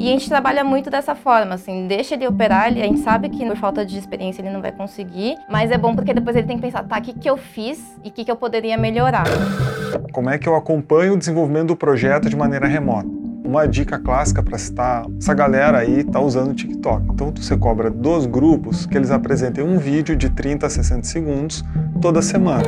E a gente trabalha muito dessa forma, assim, deixa ele operar, ele, a gente sabe que por falta de experiência ele não vai conseguir, mas é bom porque depois ele tem que pensar, tá, o que, que eu fiz e o que, que eu poderia melhorar. Como é que eu acompanho o desenvolvimento do projeto de maneira remota? Uma dica clássica para citar, essa galera aí está usando o TikTok. Então você cobra dos grupos que eles apresentem um vídeo de 30 a 60 segundos toda semana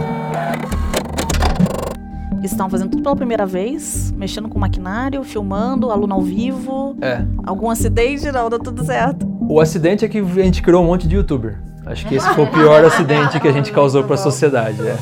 estão fazendo tudo pela primeira vez, mexendo com maquinário, filmando, aluno ao vivo. É. Algum acidente? Não, deu tudo certo. O acidente é que a gente criou um monte de youtuber. Acho que esse foi o pior acidente que a gente causou para a sociedade. É.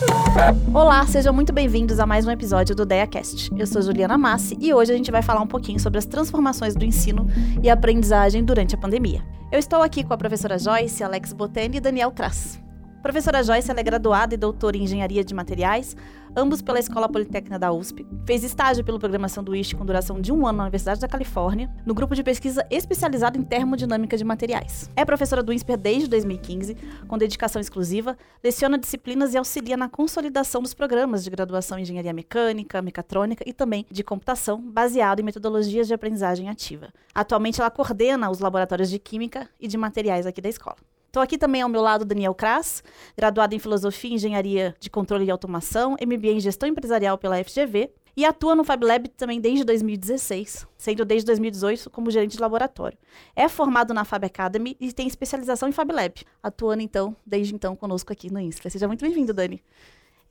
Olá, sejam muito bem-vindos a mais um episódio do DeaCast. Eu sou Juliana Massi e hoje a gente vai falar um pouquinho sobre as transformações do ensino e aprendizagem durante a pandemia. Eu estou aqui com a professora Joyce, Alex Boteni e Daniel Kras. Professora Joyce é graduada e doutora em Engenharia de Materiais, ambos pela Escola Politécnica da USP. Fez estágio pelo programa Sanduíche com duração de um ano na Universidade da Califórnia, no grupo de pesquisa especializado em termodinâmica de materiais. É professora do INSPER desde 2015, com dedicação exclusiva, leciona disciplinas e auxilia na consolidação dos programas de graduação em Engenharia Mecânica, Mecatrônica e também de Computação, baseado em metodologias de aprendizagem ativa. Atualmente ela coordena os laboratórios de Química e de Materiais aqui da escola. Estou aqui também ao meu lado Daniel Kras, graduado em Filosofia e Engenharia de Controle e Automação, MBA em Gestão Empresarial pela FGV e atua no FabLab também desde 2016, sendo desde 2018 como gerente de laboratório. É formado na Fab Academy e tem especialização em FabLab, atuando então, desde então, conosco aqui no Insta. Seja muito bem-vindo, Dani.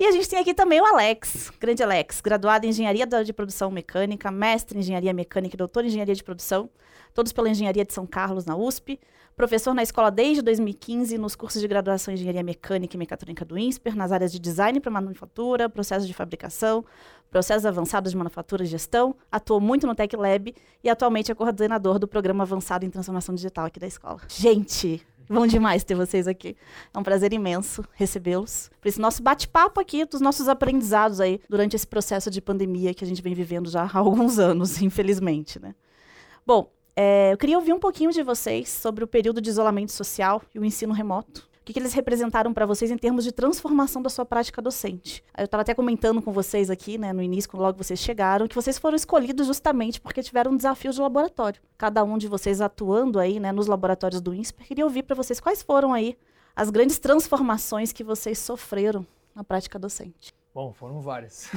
E a gente tem aqui também o Alex, grande Alex, graduado em Engenharia de Produção Mecânica, mestre em Engenharia Mecânica e doutor em Engenharia de Produção, todos pela Engenharia de São Carlos, na USP, professor na escola desde 2015 nos cursos de graduação em Engenharia Mecânica e Mecatrônica do INSPER, nas áreas de design para manufatura, processos de fabricação, processos avançados de manufatura e gestão, atuou muito no Tech Lab e atualmente é coordenador do programa avançado em transformação digital aqui da escola. Gente, Bom demais ter vocês aqui. É um prazer imenso recebê-los. Por esse nosso bate-papo aqui, dos nossos aprendizados aí durante esse processo de pandemia que a gente vem vivendo já há alguns anos, infelizmente, né? Bom, é, eu queria ouvir um pouquinho de vocês sobre o período de isolamento social e o ensino remoto. O que, que eles representaram para vocês em termos de transformação da sua prática docente? Eu estava até comentando com vocês aqui, né, no início, logo vocês chegaram, que vocês foram escolhidos justamente porque tiveram um desafio de laboratório. Cada um de vocês atuando aí, né, nos laboratórios do INSPER. Queria ouvir para vocês quais foram aí as grandes transformações que vocês sofreram na prática docente. Bom, foram várias.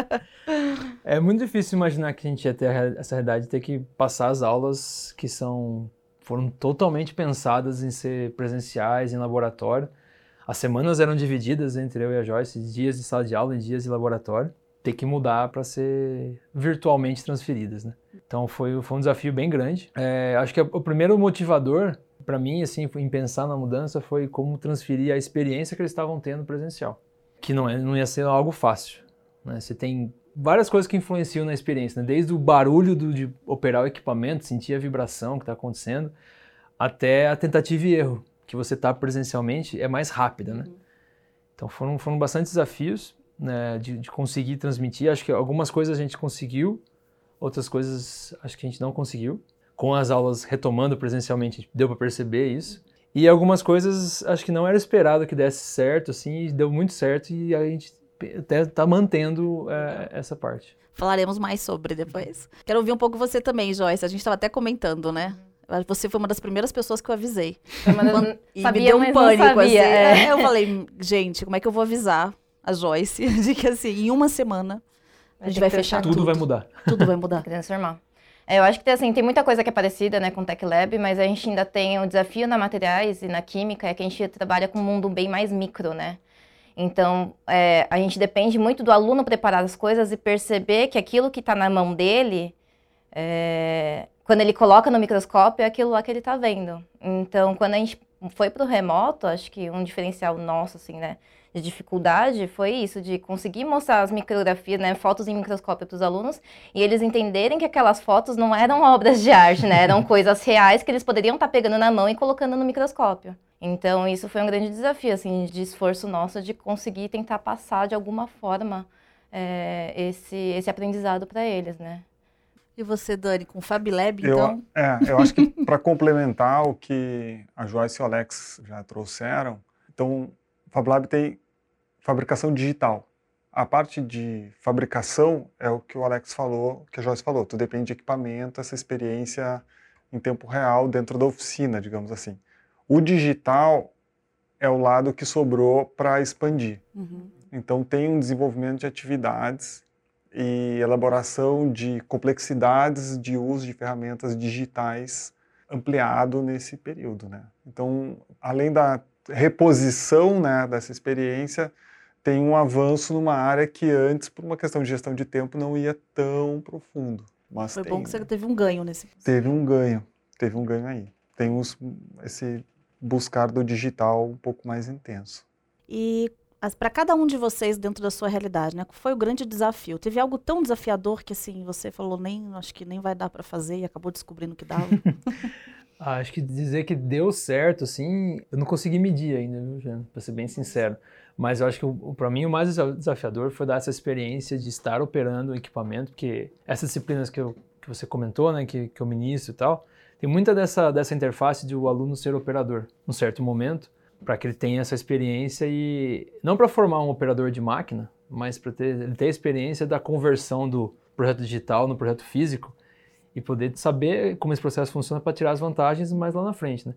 é muito difícil imaginar que a gente ia ter essa realidade de ter que passar as aulas que são foram totalmente pensadas em ser presenciais, em laboratório. As semanas eram divididas entre eu e a Joyce, dias de sala de aula e dias de laboratório. Ter que mudar para ser virtualmente transferidas, né? Então foi, foi um desafio bem grande. É, acho que o primeiro motivador para mim, assim, em pensar na mudança foi como transferir a experiência que eles estavam tendo presencial que não, é, não ia ser algo fácil. Né? Você tem várias coisas que influenciam na experiência, né? desde o barulho do, de operar o equipamento, sentir a vibração que está acontecendo, até a tentativa e erro, que você está presencialmente, é mais rápida. Né? Uhum. Então foram, foram bastante desafios né, de, de conseguir transmitir. Acho que algumas coisas a gente conseguiu, outras coisas acho que a gente não conseguiu. Com as aulas retomando presencialmente, deu para perceber isso. E algumas coisas acho que não era esperado que desse certo, assim, e deu muito certo e a gente está mantendo é, essa parte. Falaremos mais sobre depois. Quero ouvir um pouco você também, Joyce. A gente estava até comentando, né? Você foi uma das primeiras pessoas que eu avisei. Quando, e sabia, me deu um pânico, sabia, assim. É. Eu falei, gente, como é que eu vou avisar a Joyce de que, assim, em uma semana a gente vai fechar tudo. Tudo vai mudar. Tudo vai mudar. Transformar. É, eu acho que assim, tem muita coisa que é parecida né, com o Tech Lab, mas a gente ainda tem o desafio na materiais e na química, é que a gente trabalha com um mundo bem mais micro, né? Então, é, a gente depende muito do aluno preparar as coisas e perceber que aquilo que está na mão dele, é, quando ele coloca no microscópio, é aquilo lá que ele está vendo. Então, quando a gente foi para o remoto, acho que um diferencial nosso, assim, né? de dificuldade foi isso, de conseguir mostrar as micrografias, né, fotos em microscópio para os alunos e eles entenderem que aquelas fotos não eram obras de arte, né, eram coisas reais que eles poderiam estar tá pegando na mão e colocando no microscópio. Então isso foi um grande desafio, assim, de esforço nosso de conseguir tentar passar de alguma forma é, esse, esse aprendizado para eles, né. E você, Dani, com o FabLab, então? Eu, é, eu acho que para complementar o que a Joyce e o Alex já trouxeram, então o FabLab tem fabricação digital. A parte de fabricação é o que o Alex falou, que a Joyce falou. Tu depende de equipamento, essa experiência em tempo real dentro da oficina, digamos assim. O digital é o lado que sobrou para expandir. Uhum. Então tem um desenvolvimento de atividades e elaboração de complexidades de uso de ferramentas digitais ampliado nesse período, né? Então, além da reposição, né, dessa experiência, tem um avanço numa área que antes, por uma questão de gestão de tempo, não ia tão profundo. Mas Foi tem, bom que você teve um ganho nesse. Teve um ganho, teve um ganho aí. Tem uns, esse buscar do digital um pouco mais intenso. E para cada um de vocês dentro da sua realidade, né? Foi o grande desafio. Teve algo tão desafiador que assim você falou nem acho que nem vai dar para fazer e acabou descobrindo que dava. ah, acho que dizer que deu certo, assim, eu não consegui medir ainda, viu, Para ser bem sincero. Mas eu acho que para mim o mais desafiador foi dar essa experiência de estar operando o equipamento, porque essas disciplinas que, eu, que você comentou, né, que, que eu ministro e tal, tem muita dessa, dessa interface de o aluno ser operador, num certo momento, para que ele tenha essa experiência e não para formar um operador de máquina, mas para ele ter a experiência da conversão do projeto digital no projeto físico e poder saber como esse processo funciona para tirar as vantagens mais lá na frente, né?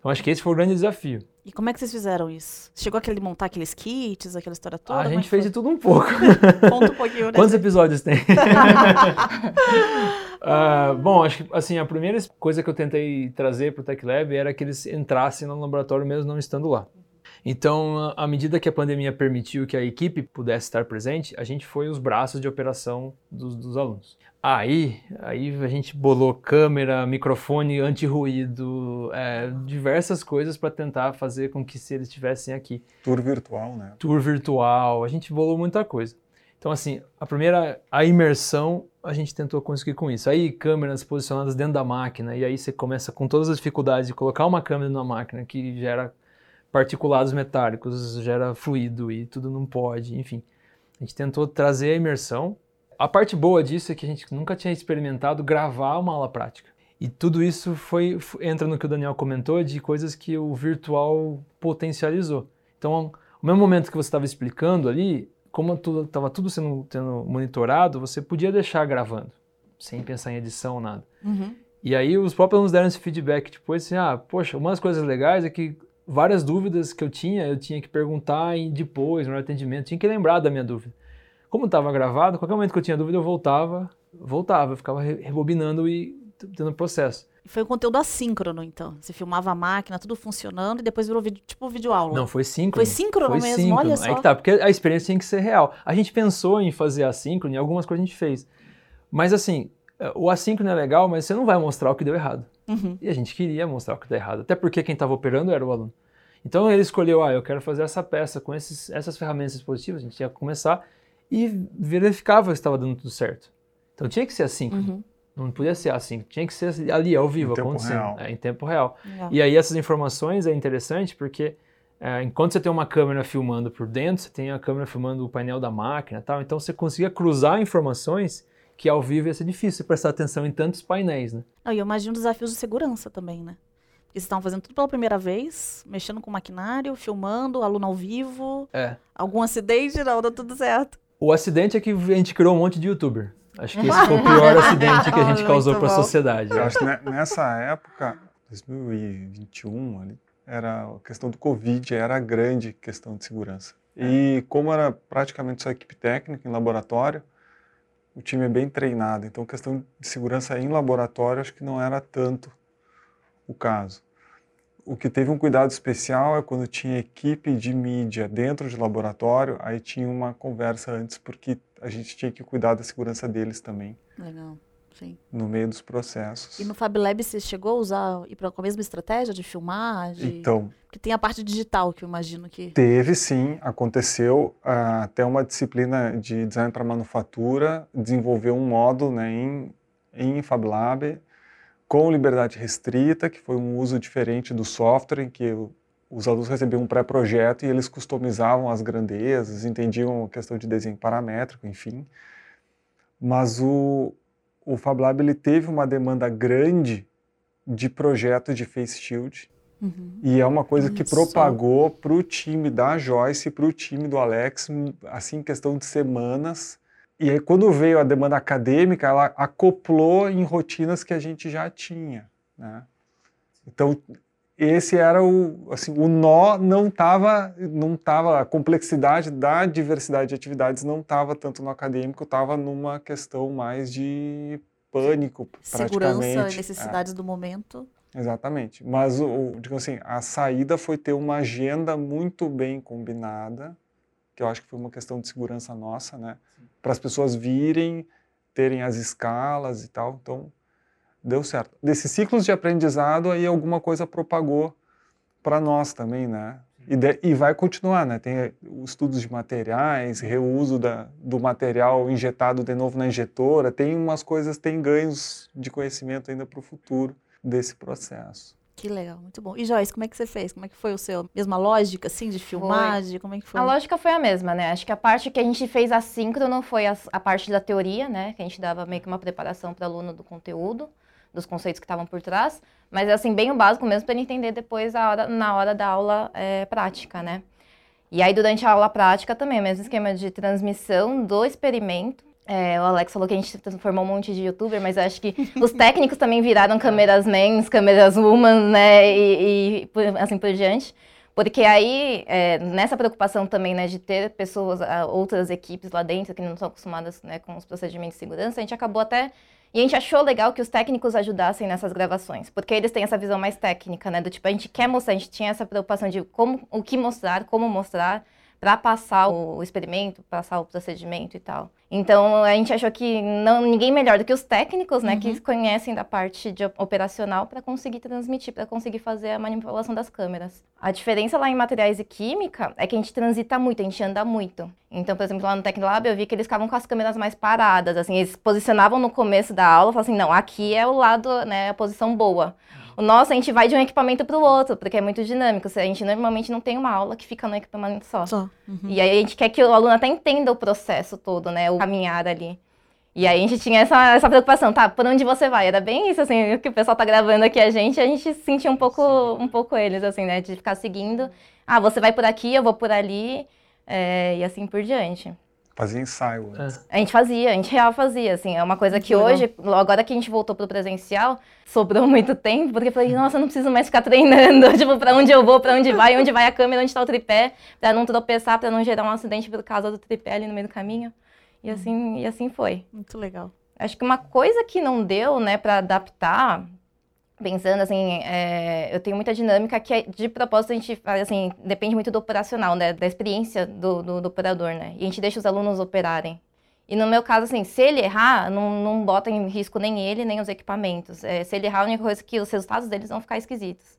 Então acho que esse foi o grande desafio. E como é que vocês fizeram isso? Chegou aquele montar aqueles kits, aquela história toda? a gente fez de tudo um pouco. Conta um pouquinho. Né? Quantos episódios tem? uh, bom, acho que assim, a primeira coisa que eu tentei trazer para o Tech Lab era que eles entrassem no laboratório mesmo não estando lá. Então, à medida que a pandemia permitiu que a equipe pudesse estar presente, a gente foi os braços de operação dos, dos alunos. Aí, aí a gente bolou câmera, microfone anti-ruído, é, diversas coisas para tentar fazer com que se eles estivessem aqui. Tour virtual, né? Tour virtual, a gente bolou muita coisa. Então, assim, a primeira, a imersão, a gente tentou conseguir com isso. Aí, câmeras posicionadas dentro da máquina, e aí você começa com todas as dificuldades de colocar uma câmera na máquina que gera particulados metálicos, gera fluido e tudo não pode, enfim. A gente tentou trazer a imersão. A parte boa disso é que a gente nunca tinha experimentado gravar uma aula prática. E tudo isso foi entra no que o Daniel comentou de coisas que o virtual potencializou. Então, no mesmo momento que você estava explicando ali, como estava tudo sendo, sendo monitorado, você podia deixar gravando, sem pensar em edição ou nada. Uhum. E aí os próprios alunos deram esse feedback depois, assim, ah, poxa, uma das coisas legais é que várias dúvidas que eu tinha, eu tinha que perguntar em depois, no atendimento, tinha que lembrar da minha dúvida. Como estava gravado, qualquer momento que eu tinha dúvida, eu voltava, voltava, eu ficava rebobinando e tendo processo. Foi um conteúdo assíncrono, então. Você filmava a máquina, tudo funcionando, e depois virou vídeo, tipo vídeo aula. Não, foi síncrono. Foi síncrono foi mesmo, síncrono. olha só. Aí que tá, porque a experiência tinha que ser real. A gente pensou em fazer assíncrono, e algumas coisas a gente fez. Mas assim, o assíncrono é legal, mas você não vai mostrar o que deu errado. Uhum. E a gente queria mostrar o que deu errado. Até porque quem estava operando era o aluno. Então ele escolheu, ah, eu quero fazer essa peça com esses, essas ferramentas dispositivas, a gente ia começar e verificava se estava dando tudo certo. Então tinha que ser assim. Uhum. Não podia ser assim, tinha que ser ali, ao vivo, em acontecendo, tempo é, em tempo real. E aí essas informações é interessante porque é, enquanto você tem uma câmera filmando por dentro, você tem a câmera filmando o painel da máquina tal, então você conseguia cruzar informações que ao vivo ia ser difícil prestar atenção em tantos painéis, né? Não, e eu imagino desafios de segurança também, né? Eles estavam fazendo tudo pela primeira vez, mexendo com maquinário, filmando, aluno ao vivo. É. Algum acidente? Não, deu tudo certo. O acidente é que a gente criou um monte de youtuber. Acho que esse foi o pior acidente que a gente causou para a sociedade. Eu acho que nessa época, 2021, ali, era a questão do Covid, era a grande questão de segurança. E como era praticamente só equipe técnica em laboratório, o time é bem treinado. Então, questão de segurança em laboratório, acho que não era tanto o caso. O que teve um cuidado especial é quando tinha equipe de mídia dentro de laboratório, aí tinha uma conversa antes, porque a gente tinha que cuidar da segurança deles também. Legal, sim. No meio dos processos. E no Fab Lab você chegou a usar ir com a mesma estratégia de filmar? De... Então. Porque tem a parte digital que eu imagino que. Teve sim, aconteceu. Uh, até uma disciplina de design para manufatura desenvolveu um módulo né, em, em Fab Lab com liberdade restrita, que foi um uso diferente do software, em que os alunos recebiam um pré-projeto e eles customizavam as grandezas, entendiam a questão de desenho paramétrico, enfim. Mas o, o FabLab ele teve uma demanda grande de projetos de face shield Uhum. E é uma coisa que propagou para o time da Joyce e para o time do Alex, assim, em questão de semanas. E aí, quando veio a demanda acadêmica, ela acoplou em rotinas que a gente já tinha. Né? Então, esse era o, assim, o nó não estava, não tava, a complexidade da diversidade de atividades não estava tanto no acadêmico, estava numa questão mais de pânico, Segurança e necessidades é. do momento. Exatamente. Mas, o, digo assim, a saída foi ter uma agenda muito bem combinada, que eu acho que foi uma questão de segurança nossa, né? Para as pessoas virem, terem as escalas e tal. Então, deu certo. Desses ciclos de aprendizado, aí alguma coisa propagou para nós também, né? E, de, e, vai continuar, né? Tem estudos de materiais, reuso da, do material injetado de novo na injetora, tem umas coisas, tem ganhos de conhecimento ainda para o futuro desse processo. Que legal, muito bom. E Joyce, como é que você fez? Como é que foi o seu? Mesma lógica, assim, de filmagem? Foi. Como é que foi? A lógica foi a mesma, né? Acho que a parte que a gente fez assíncrono foi a, a parte da teoria, né? Que a gente dava meio que uma preparação para o aluno do conteúdo, dos conceitos que estavam por trás. Mas, assim, bem o básico mesmo para entender depois hora, na hora da aula é, prática, né? E aí, durante a aula prática também, o mesmo esquema de transmissão do experimento é, o Alex falou que a gente transformou um monte de youtuber, mas eu acho que os técnicos também viraram câmeras mens, câmeras woman, né, e, e assim por diante. Porque aí, é, nessa preocupação também, né, de ter pessoas, outras equipes lá dentro que não estão acostumadas né, com os procedimentos de segurança, a gente acabou até... E a gente achou legal que os técnicos ajudassem nessas gravações, porque eles têm essa visão mais técnica, né, do tipo, a gente quer mostrar, a gente tinha essa preocupação de como, o que mostrar, como mostrar, para passar o experimento, passar o procedimento e tal. Então a gente achou que não ninguém melhor do que os técnicos, né, uhum. que conhecem da parte de operacional para conseguir transmitir, para conseguir fazer a manipulação das câmeras. A diferença lá em materiais e química é que a gente transita muito, a gente anda muito. Então, por exemplo, lá no Tecnolab eu vi que eles ficavam com as câmeras mais paradas, assim, eles posicionavam no começo da aula, falavam assim, não, aqui é o lado, né, a posição boa. O nosso, a gente vai de um equipamento para o outro, porque é muito dinâmico. A gente normalmente não tem uma aula que fica no equipamento só. só. Uhum. E aí a gente quer que o aluno até entenda o processo todo, né? O caminhar ali. E aí a gente tinha essa, essa preocupação, tá, por onde você vai? Era bem isso, assim, o que o pessoal tá gravando aqui a gente, a gente sentia um pouco, um pouco eles, assim, né? De ficar seguindo. Ah, você vai por aqui, eu vou por ali, é, e assim por diante. Fazia ensaio. É. A gente fazia, a gente real fazia, assim. É uma coisa que hoje, agora que a gente voltou pro presencial, sobrou muito tempo, porque eu falei, nossa, eu não preciso mais ficar treinando, tipo, pra onde eu vou, pra onde vai, onde vai a câmera, onde tá o tripé, pra não tropeçar, pra não gerar um acidente por causa do tripé ali no meio do caminho. E assim, e assim foi. Muito legal. Acho que uma coisa que não deu, né, pra adaptar, pensando assim, é, eu tenho muita dinâmica que é, de propósito a gente faz assim, depende muito do operacional, né, da experiência do, do, do, operador, né, e a gente deixa os alunos operarem. E no meu caso, assim, se ele errar, não, não bota em risco nem ele, nem os equipamentos. É, se ele errar, a única coisa é que os resultados deles vão ficar esquisitos.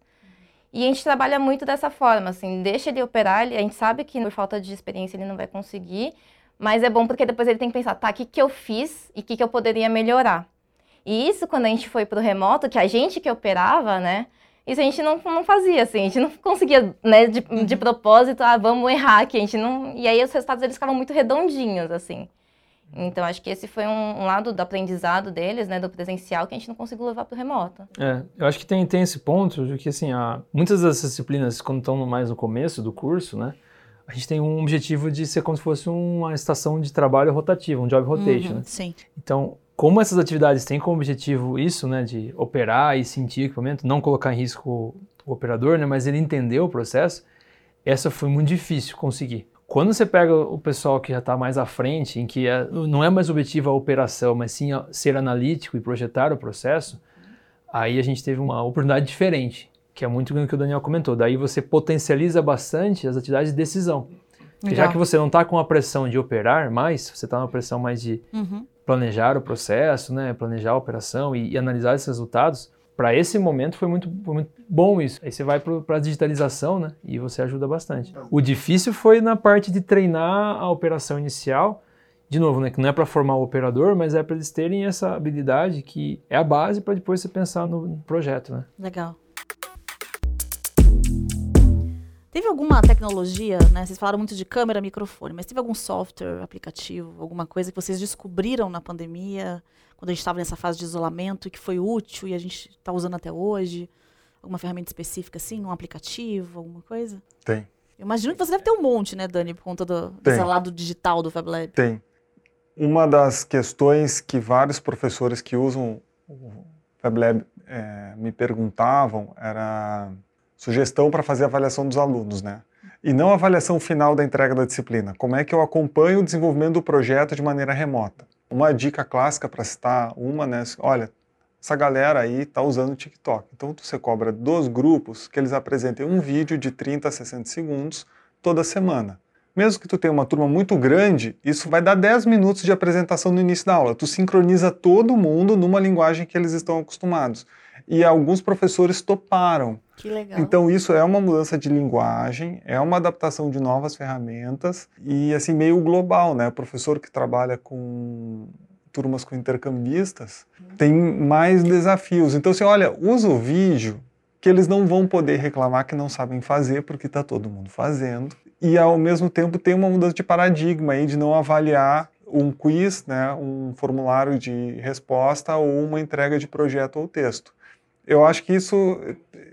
E a gente trabalha muito dessa forma, assim, deixa ele operar, a gente sabe que por falta de experiência ele não vai conseguir, mas é bom porque depois ele tem que pensar, tá, o que, que eu fiz e o que, que eu poderia melhorar. E isso, quando a gente foi para o remoto, que a gente que operava, né? Isso a gente não, não fazia, assim, a gente não conseguia, né, de, uhum. de propósito, ah, vamos errar aqui, a gente não... E aí os resultados, eles ficavam muito redondinhos, assim. Então, acho que esse foi um, um, lado do aprendizado deles, né, do presencial, que a gente não conseguiu levar para o remoto. É, eu acho que tem, tem esse ponto de que, assim, a, muitas dessas disciplinas, quando estão mais no começo do curso, né, a gente tem um objetivo de ser como se fosse uma estação de trabalho rotativa, um job rotation, uhum, né? Sim. Então, como essas atividades têm como objetivo isso, né, de operar e sentir o equipamento, não colocar em risco o operador, né, mas ele entender o processo, essa foi muito difícil conseguir. Quando você pega o pessoal que já está mais à frente, em que é, não é mais objetivo a operação, mas sim ser analítico e projetar o processo, aí a gente teve uma oportunidade diferente, que é muito o que o Daniel comentou. Daí você potencializa bastante as atividades de decisão. Já que você não está com a pressão de operar mais, você está na pressão mais de uhum planejar o processo, né, planejar a operação e, e analisar esses resultados, para esse momento foi muito, foi muito, bom isso. Aí você vai para a digitalização né, e você ajuda bastante. O difícil foi na parte de treinar a operação inicial, de novo, né, que não é para formar o operador, mas é para eles terem essa habilidade que é a base para depois você pensar no projeto. Né? Legal. Teve alguma tecnologia, né? Vocês falaram muito de câmera, microfone, mas teve algum software, aplicativo, alguma coisa que vocês descobriram na pandemia, quando a gente estava nessa fase de isolamento, que foi útil e a gente está usando até hoje? alguma ferramenta específica, assim, um aplicativo, alguma coisa? Tem. Eu imagino que você deve ter um monte, né, Dani, por conta do Tem. desse lado digital do FabLab. Tem. Uma das questões que vários professores que usam o FabLab eh, me perguntavam era sugestão para fazer a avaliação dos alunos, né? E não a avaliação final da entrega da disciplina. Como é que eu acompanho o desenvolvimento do projeto de maneira remota? Uma dica clássica para citar uma, né? Olha, essa galera aí está usando o TikTok. Então você cobra dos grupos que eles apresentem um vídeo de 30 a 60 segundos toda semana. Mesmo que tu tenha uma turma muito grande, isso vai dar 10 minutos de apresentação no início da aula. Tu sincroniza todo mundo numa linguagem que eles estão acostumados. E alguns professores toparam. Que legal. Então isso é uma mudança de linguagem, é uma adaptação de novas ferramentas e assim meio global, né? O professor que trabalha com turmas com intercambistas tem mais desafios. Então assim, olha, usa o vídeo que eles não vão poder reclamar que não sabem fazer porque está todo mundo fazendo e ao mesmo tempo tem uma mudança de paradigma aí de não avaliar um quiz, né, um formulário de resposta ou uma entrega de projeto ou texto. Eu acho que isso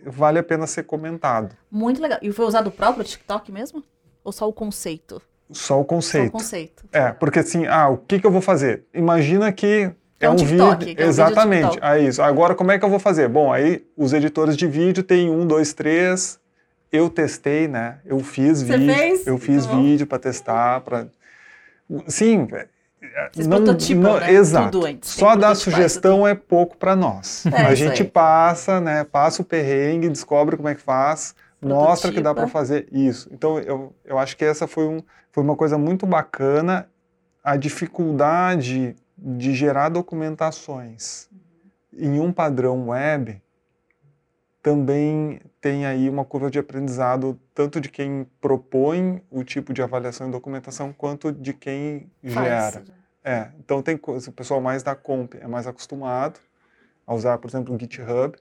vale a pena ser comentado. Muito legal. E foi usado o próprio TikTok mesmo? Ou só o conceito? Só o Só o conceito. conceito. É, porque assim, ah, o que, que eu vou fazer? Imagina que é, É um um TikTok, vídeo. é um vídeo Exatamente. TikTok. É isso. Agora, como é que eu vou fazer? Bom, aí os editores de vídeo têm um, dois, três. Eu testei, né? Eu fiz Você vídeo. fez? Eu fiz vídeo para testar, para Sim, Vocês prototipam, né? Exato. Antes, Só dar sugestão é pouco para nós. É, a gente aí. passa, né? Passa o perrengue, descobre como é que faz, mostra que dá para Prototipa. fazer isso. Então eu, eu acho que essa foi, um, foi uma coisa muito bacana, a dificuldade de gerar documentações em um padrão web também tem aí uma curva de aprendizado tanto de quem propõe o tipo de avaliação e documentação quanto de quem Faz. gera. É, então tem coisa, o pessoal mais da comp é mais acostumado a usar, por exemplo, o GitHub,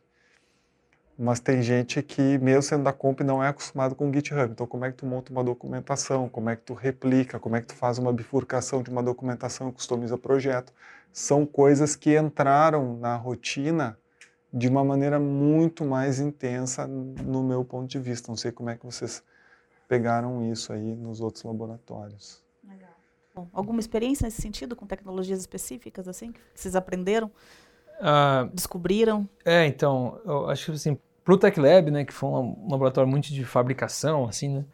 mas tem gente que, mesmo sendo da comp, não é acostumado com o GitHub. Então, como é que tu monta uma documentação? Como é que tu replica? Como é que tu faz uma bifurcação de uma documentação e customiza projeto? São coisas que entraram na rotina de uma maneira muito mais intensa, no meu ponto de vista. Não sei como é que vocês pegaram isso aí nos outros laboratórios. Legal. Bom, alguma experiência nesse sentido, com tecnologias específicas, assim, que vocês aprenderam, Ah, descobriram? É, então, eu acho que assim, pro Tech Lab, né, que foi um laboratório muito de fabricação, assim, né,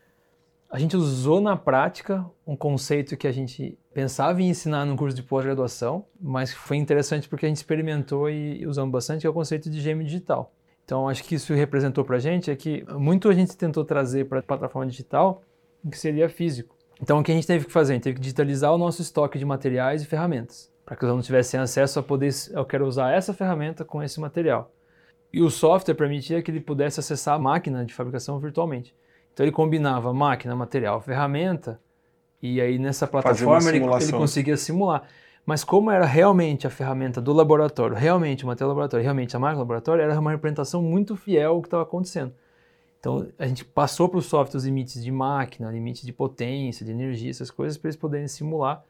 a gente usou na prática um conceito que a gente pensava em ensinar no curso de pós-graduação, mas foi interessante porque a gente experimentou e usamos bastante, que é o conceito de gêmeo digital. Então, acho que isso representou pra gente é que muito a gente tentou trazer para a plataforma digital o que seria físico. Então, o que a gente teve que fazer? A gente teve que digitalizar o nosso estoque de materiais e ferramentas, para que os alunos tivessem acesso a poder, eu quero usar essa ferramenta com esse material. E o software permitia que ele pudesse acessar a máquina de fabricação virtualmente. Então ele combinava máquina, material, ferramenta, e aí nessa plataforma ele, ele conseguia simular. Mas como era realmente a ferramenta do laboratório, realmente o material do laboratório, realmente a máquina do laboratório, era uma representação muito fiel ao que estava acontecendo. Então a gente passou para o software os limites de máquina, limites de potência, de energia, essas coisas, para eles poderem simular.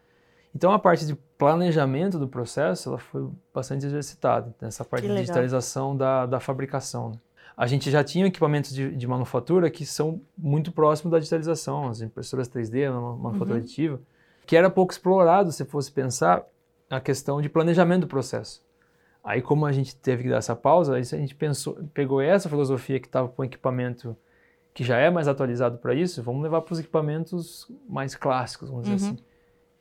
Então a parte de planejamento do processo ela foi bastante exercitada, nessa parte Que de legal. digitalização da, da fabricação. né? A gente já tinha equipamentos de, de manufatura que são muito próximos da digitalização, as impressoras 3D, a ma- manufatura Uhum. aditiva, que era pouco explorado se fosse pensar a questão de planejamento do processo. Aí, como a gente teve que dar essa pausa, aí a gente pensou, pegou essa filosofia que estava com equipamento que já é mais atualizado para isso, vamos levar para os equipamentos mais clássicos, vamos dizer Uhum. assim.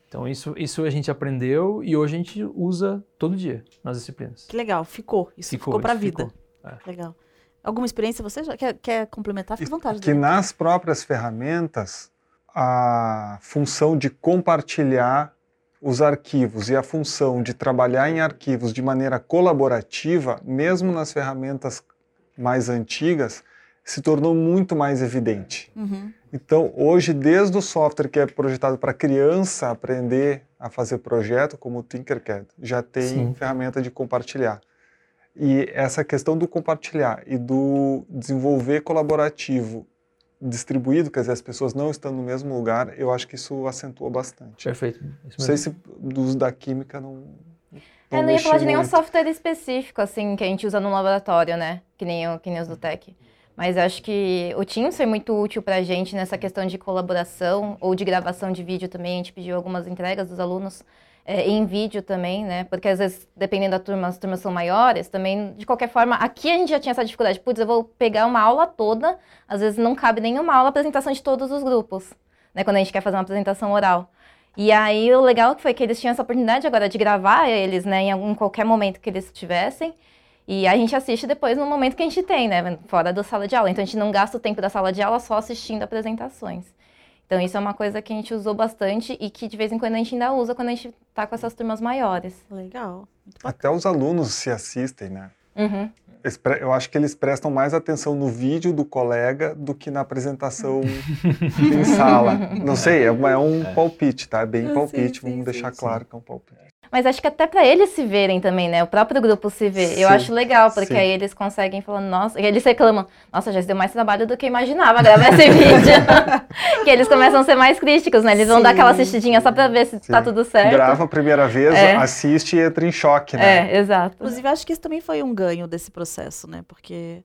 Então, isso, isso a gente aprendeu e hoje a gente usa todo dia nas disciplinas. Que legal, ficou. Isso ficou, para a vida. ficou. É. Legal. Alguma experiência você já quer, quer complementar? Fique à vontade. que Dani. nas próprias ferramentas a função de compartilhar os arquivos e a função de trabalhar em arquivos de maneira colaborativa, mesmo nas ferramentas mais antigas, se tornou muito mais evidente. Uhum. Então, hoje, desde o software que é projetado para criança aprender a fazer projeto, como o Tinkercad, já tem Sim. ferramenta de compartilhar. E essa questão do compartilhar e do desenvolver colaborativo distribuído, quer dizer, as pessoas não estão no mesmo lugar, eu acho que isso acentua bastante. Perfeito. Isso Não sei se do uso da química não. não Eu não ia falar de nenhum muito. software específico, assim, que a gente usa no laboratório, né? Que nem, o- que nem os do Tech. Mas eu acho que o Teams foi muito útil pra gente nessa questão de colaboração ou de gravação de vídeo também. A gente pediu algumas entregas dos alunos é, em vídeo também, né? Porque às vezes, dependendo da turma, as turmas são maiores, também, de qualquer forma, aqui a gente já tinha essa dificuldade. Putz, eu vou pegar uma aula toda, às vezes não cabe nenhuma aula, apresentação de todos os grupos, né? Quando a gente quer fazer uma apresentação oral. E aí o legal foi que eles tinham essa oportunidade agora de gravar eles, né, em, algum, em qualquer momento que eles tivessem. E a gente assiste depois no momento que a gente tem, né, fora da sala de aula. Então a gente não gasta o tempo da sala de aula só assistindo apresentações. Então isso é uma coisa que a gente usou bastante e que de vez em quando a gente ainda usa quando a gente tá com essas turmas maiores. Legal. Até os alunos se assistem, né? Uhum. Eu acho que eles prestam mais atenção no vídeo do colega do que na apresentação em sala. Não sei, é, é um palpite, tá? É bem Ah, palpite, sim, sim, vamos deixar sim, claro que é um palpite. Mas acho que até para eles se verem também, né? O próprio grupo se vê. Eu Sim, acho legal, porque sim. aí eles conseguem falar, nossa, e eles reclamam, nossa, já deu mais trabalho do que eu imaginava gravar esse vídeo. que eles começam a ser mais críticos, né? Eles vão dar Sim, aquela assistidinha só para ver se tá Sim. tudo certo. Grava a primeira vez, É. assiste e entra em choque, né? É, exato. Inclusive, acho que isso também foi um ganho desse processo, né? Porque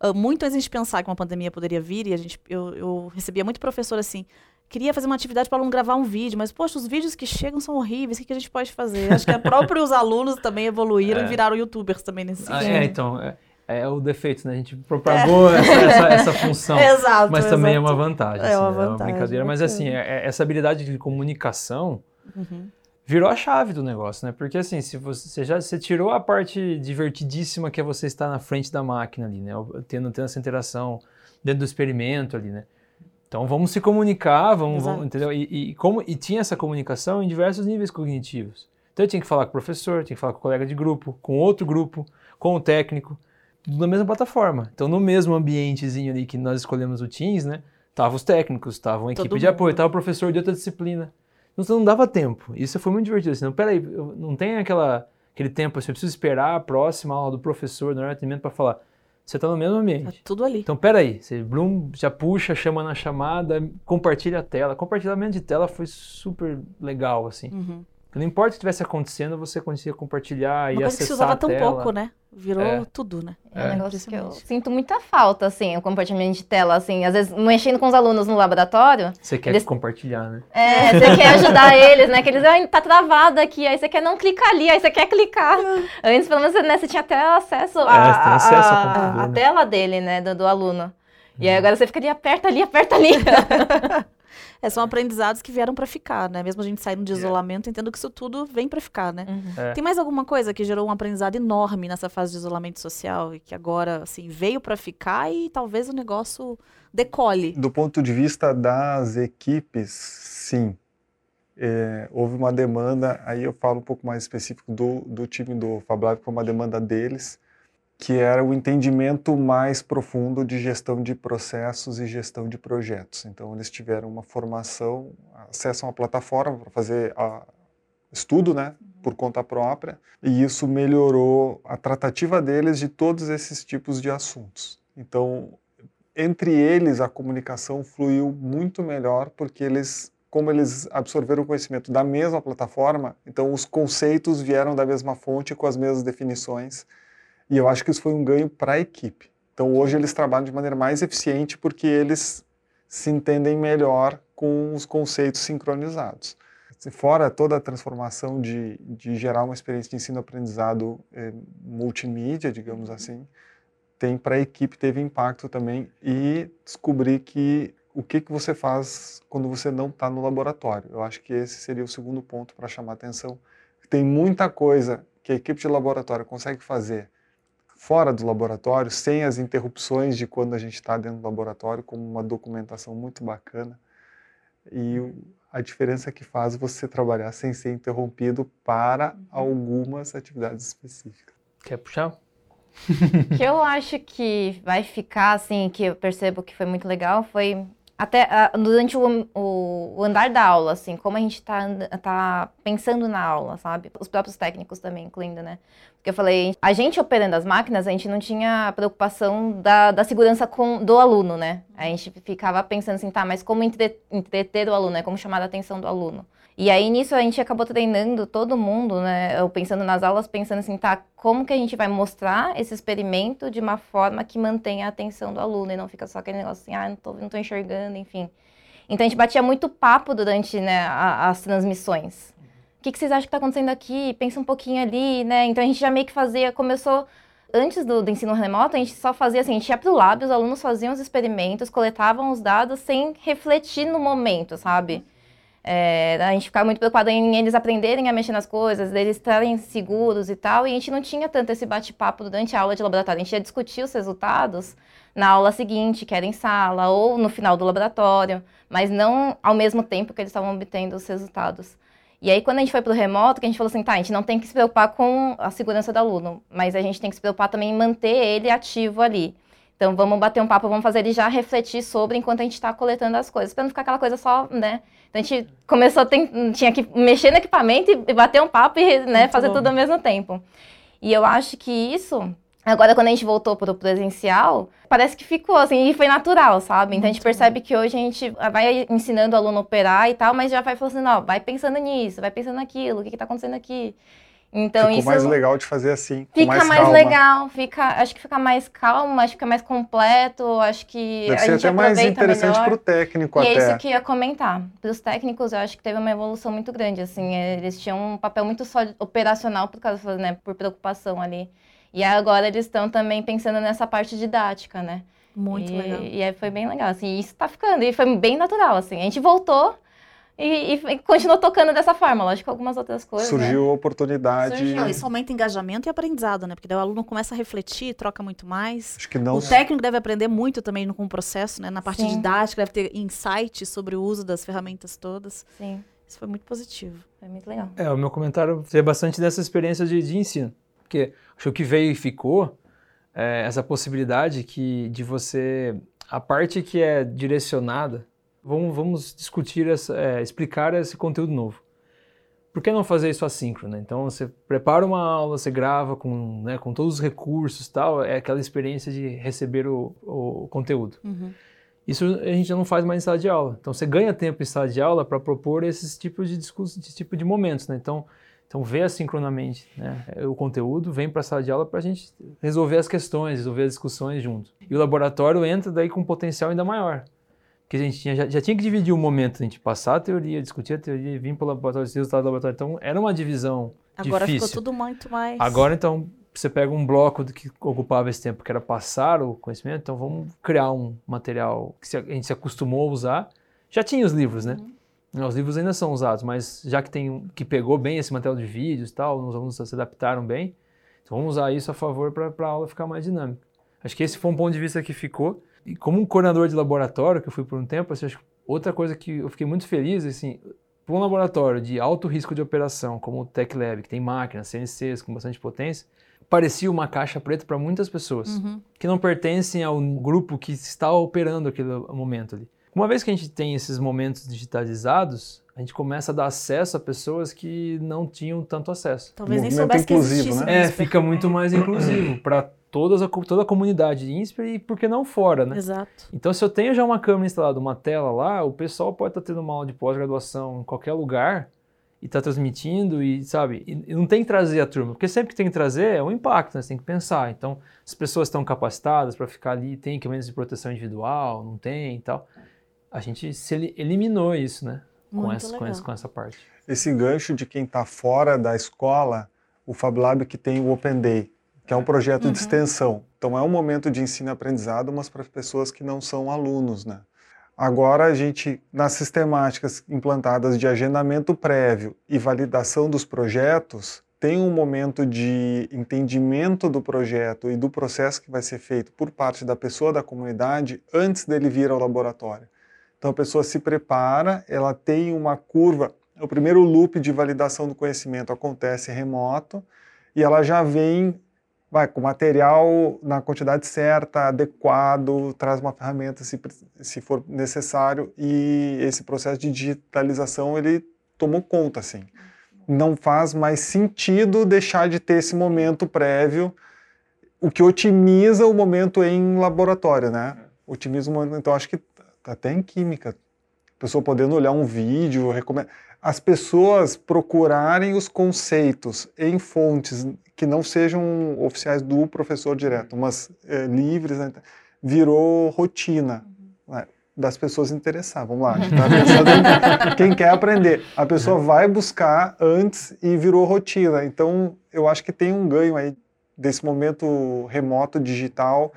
ah, muito antes de a gente pensar que uma pandemia poderia vir, e a gente, eu, eu recebia muito professor assim, queria fazer uma atividade para o aluno gravar um vídeo, mas, poxa, os vídeos que chegam são horríveis, o que, a gente pode fazer? Acho que é próprios alunos também evoluíram É. e viraram youtubers também nesse Ah, sentido. é, então, é, é o defeito, né? A gente propagou essa, essa, essa função. Exato. Mas também é uma exato. vantagem. É uma assim, né? vantagem, brincadeira. Mas assim, é- é- essa habilidade de comunicação Uhum. virou a chave do negócio, né? Porque assim, se você, você já você tirou a parte divertidíssima que é você estar na frente da máquina ali, né? Tendo, tendo essa interação dentro do experimento ali, né? Então vamos se comunicar, vamos, vamos entendeu? E, e como e tinha essa comunicação em diversos níveis cognitivos. Então eu tinha que falar com o professor, tinha que falar com o colega de grupo, com outro grupo, com o técnico, tudo na mesma plataforma. Então no mesmo ambientezinho ali que nós escolhemos o Teams, né? Tava os técnicos, tava a Todo equipe de apoio, mundo. tava o professor de outra disciplina. Então não dava tempo. Isso foi muito divertido. Assim, não, peraí, não tem aquela, aquele tempo, assim, eu preciso esperar a próxima aula do professor no atendimento para falar. Você está no mesmo Tá ambiente. tudo ali. Então, peraí, você Bloom já puxa, chama na chamada, compartilha a tela. Compartilhamento de tela foi super legal, assim. Uhum. Não importa o que estivesse acontecendo, você conseguia compartilhar Uma e coisa que se acessar usava a tão pouco, né? Virou É. tudo, né? É um negócio que eu sinto muita falta, assim, o compartilhamento de tela, assim, às vezes mexendo com os alunos no laboratório, Você quer Eles- compartilhar, né? é, você quer ajudar eles, né, que eles, ai, tá travado aqui, aí você quer não clicar ali, aí você quer clicar. Antes, pelo menos, né, você tinha até acesso É, à acesso ao à- computador, à né? tela dele, né, do, do aluno. E aí agora você ficaria, aperta ali, aperta ali. É, são aprendizados que vieram pra ficar, né? Mesmo a gente saindo de isolamento, entendo que isso tudo vem pra ficar, né? É. Tem mais alguma coisa que gerou um aprendizado enorme nessa fase de isolamento social e que agora, assim, veio pra ficar e talvez o negócio decole? Do ponto de vista das equipes, sim. É, houve uma demanda, aí eu falo um pouco mais específico do, do time do FabLab, que foi uma demanda deles, que era o entendimento mais profundo de gestão de processos e gestão de projetos. Então, eles tiveram uma formação, acesso a plataforma para fazer a, estudo, né, por conta própria, e isso melhorou a tratativa deles de todos esses tipos de assuntos. Então, entre eles a comunicação fluiu muito melhor porque eles como eles absorveram o conhecimento da mesma plataforma, então os conceitos vieram da mesma fonte com as mesmas definições. E eu acho que isso foi um ganho para a equipe. Então hoje eles trabalham de maneira mais eficiente porque eles se entendem melhor com os conceitos sincronizados. Fora toda a transformação de, de gerar uma experiência de ensino-aprendizado eh, multimídia, digamos assim, tem para a equipe teve impacto também e descobrir que o que que você faz quando você não está no laboratório. Eu acho que esse seria o segundo ponto para chamar atenção. Tem muita coisa que a equipe de laboratório consegue fazer fora do laboratório, sem as interrupções de quando a gente está dentro do laboratório, como uma documentação muito bacana. E a diferença que faz você trabalhar sem ser interrompido para algumas atividades específicas. Quer puxar? que eu acho que vai ficar, assim, que eu percebo que foi muito legal, foi até ah, durante o, o- o andar da aula, assim, como a gente tá, tá pensando na aula, sabe? Os próprios técnicos também, incluindo, né? Porque eu falei, a gente operando as máquinas, a gente não tinha preocupação da, da segurança com, do aluno, né? A gente ficava pensando assim, tá, mas como entre- entreter o aluno, né? Como chamar a atenção do aluno. E aí nisso a gente acabou treinando todo mundo, né? Eu pensando nas aulas, pensando assim, tá, como que a gente vai mostrar esse experimento de uma forma que mantenha a atenção do aluno e não fica só aquele negócio assim, ah, não tô, não tô enxergando, enfim. Então a gente batia muito papo durante né, as transmissões. O que, que vocês acham que está acontecendo aqui? Pensa um pouquinho ali, né? Então a gente já meio que fazia, começou antes do, do, ensino remoto, a gente só fazia assim, a gente ia para o lab, os alunos faziam os experimentos, coletavam os dados sem refletir no momento, sabe? É, a gente ficava muito preocupado em eles aprenderem a mexer nas coisas, eles estarem seguros e tal, e a gente não tinha tanto esse bate-papo durante a aula de laboratório. A gente ia discutir os resultados na aula seguinte, que era em sala, ou no final do laboratório, mas não ao mesmo tempo que eles estavam obtendo os resultados. E aí, quando a gente foi para o remoto, que a gente falou assim, tá, a gente não tem que se preocupar com a segurança do aluno, mas a gente tem que se preocupar também em manter ele ativo ali. Então, vamos bater um papo, vamos fazer ele já refletir sobre enquanto a gente está coletando as coisas, para não ficar aquela coisa só, né? Então, a gente começou, tem, tinha que mexer no equipamento e bater um papo e né, fazer bom. tudo ao mesmo tempo. E eu acho que isso Agora, quando a gente voltou para o presencial, parece que ficou assim, e foi natural, sabe? Então a gente percebe que hoje a gente vai ensinando o aluno a operar e tal, mas já vai falando assim, ó, vai pensando nisso, vai pensando naquilo, o que está acontecendo aqui. Então Ficou isso mais legal de fazer assim. Fica mais, mais legal, fica, acho que fica mais calmo, acho que fica mais completo, acho que Deve a ser gente até mais interessante para o técnico e até. é isso que eu ia comentar. Para os técnicos, eu acho que teve uma evolução muito grande, assim, eles tinham um papel muito só operacional por causa, né, por preocupação ali. E agora eles estão também pensando nessa parte didática, né? Muito e, legal. E aí foi bem legal, assim, isso tá ficando, e foi bem natural, assim. A gente voltou e, e continuou tocando dessa forma, lógico que algumas outras coisas. Surgiu né? a oportunidade. Surgiu. Isso aumenta engajamento e aprendizado, né? Porque daí o aluno começa a refletir, troca muito mais. Acho que não. O técnico deve aprender muito também com o processo, né? Na parte Sim. didática, deve ter insights sobre o uso das ferramentas todas. Sim. Isso foi muito positivo. Foi muito legal. É, o meu comentário é bastante dessa experiência de, de ensino. Porque acho que o que veio e ficou é essa possibilidade que de você a parte que é direcionada, vamos, vamos discutir essa, é, explicar esse conteúdo novo. Por que não fazer isso assíncrono? Né? Então você prepara uma aula, você grava com, né, com todos os recursos, tal, é aquela experiência de receber o, o conteúdo. Uhum. Isso a gente não faz mais em sala de aula. Então você ganha tempo em sala de aula para propor esses tipos de discursos, esse tipo de momentos, né? Então então, vê assincronamente né, o conteúdo, vem para a sala de aula para a gente resolver as questões, resolver as discussões junto. E o laboratório entra daí com um potencial ainda maior. Porque a gente tinha, já, já, tinha que dividir o momento, a gente passar a teoria, discutir a teoria e vir para o laboratório, os resultados do laboratório. Então, era uma divisão Agora difícil. ficou tudo muito mais... Agora, então, você pega um bloco que ocupava esse tempo, que era passar o conhecimento, então vamos criar um material que a gente se acostumou a usar. Já tinha os livros, né? Uhum. Os livros ainda são usados, mas já que tem que pegou bem esse material de vídeos e tal, os alunos se adaptaram bem, então vamos usar isso a favor para a aula ficar mais dinâmica. Acho que esse foi um ponto de vista que ficou. E como um coordenador de laboratório, que eu fui por um tempo, assim, outra coisa que eu fiquei muito feliz, assim, para um laboratório de alto risco de operação, como o Tech Lab, que tem máquinas, CNCs com bastante potência, parecia uma caixa preta para muitas pessoas, uhum. que não pertencem ao grupo que está operando aquele momento ali. Uma vez que a gente tem esses momentos digitalizados, a gente começa a dar acesso a pessoas que não tinham tanto acesso. Talvez nem soubesse que existisse. Né? É, fica muito mais inclusivo para todas a, toda a comunidade de INSPER e por que não fora, né? Exato. Então, se eu tenho já uma câmera instalada, uma tela lá, o pessoal pode estar tá tendo uma aula de pós-graduação em qualquer lugar e está transmitindo e, sabe, e, não tem que trazer a turma, porque sempre que tem que trazer é um impacto, né? Você tem que pensar. Então, as pessoas estão capacitadas para ficar ali, tem equipamentos de proteção individual, não tem e tal a gente se eliminou isso, né? Com essa, com essa, com, essa, parte. Esse gancho de quem está fora da escola, o Fab Lab que tem o Open Day, que é um projeto uhum. de extensão. Então é um momento de ensino e aprendizado, mas para pessoas que não são alunos, né? Agora a gente, nas sistemáticas implantadas de agendamento prévio e validação dos projetos, tem um momento de entendimento do projeto e do processo que vai ser feito por parte da pessoa da comunidade antes dele vir ao laboratório. Então a pessoa se prepara, ela tem uma curva. O primeiro loop de validação do conhecimento acontece remoto e ela já vem vai, com material na quantidade certa, adequado, traz uma ferramenta se, se for necessário e esse processo de digitalização ele tomou conta assim. Não faz mais sentido deixar de ter esse momento prévio, o que otimiza o momento em laboratório, né? Otimiza o momento, então acho que até em química. A pessoa podendo olhar um vídeo, recomenda... as pessoas procurarem os conceitos em fontes que não sejam oficiais do professor direto, mas é, livres, né? virou rotina né? das pessoas interessar. Vamos lá, a gente tá pensando em quem quer aprender. A pessoa vai buscar antes e virou rotina. Então, eu acho que tem um ganho aí desse momento remoto digital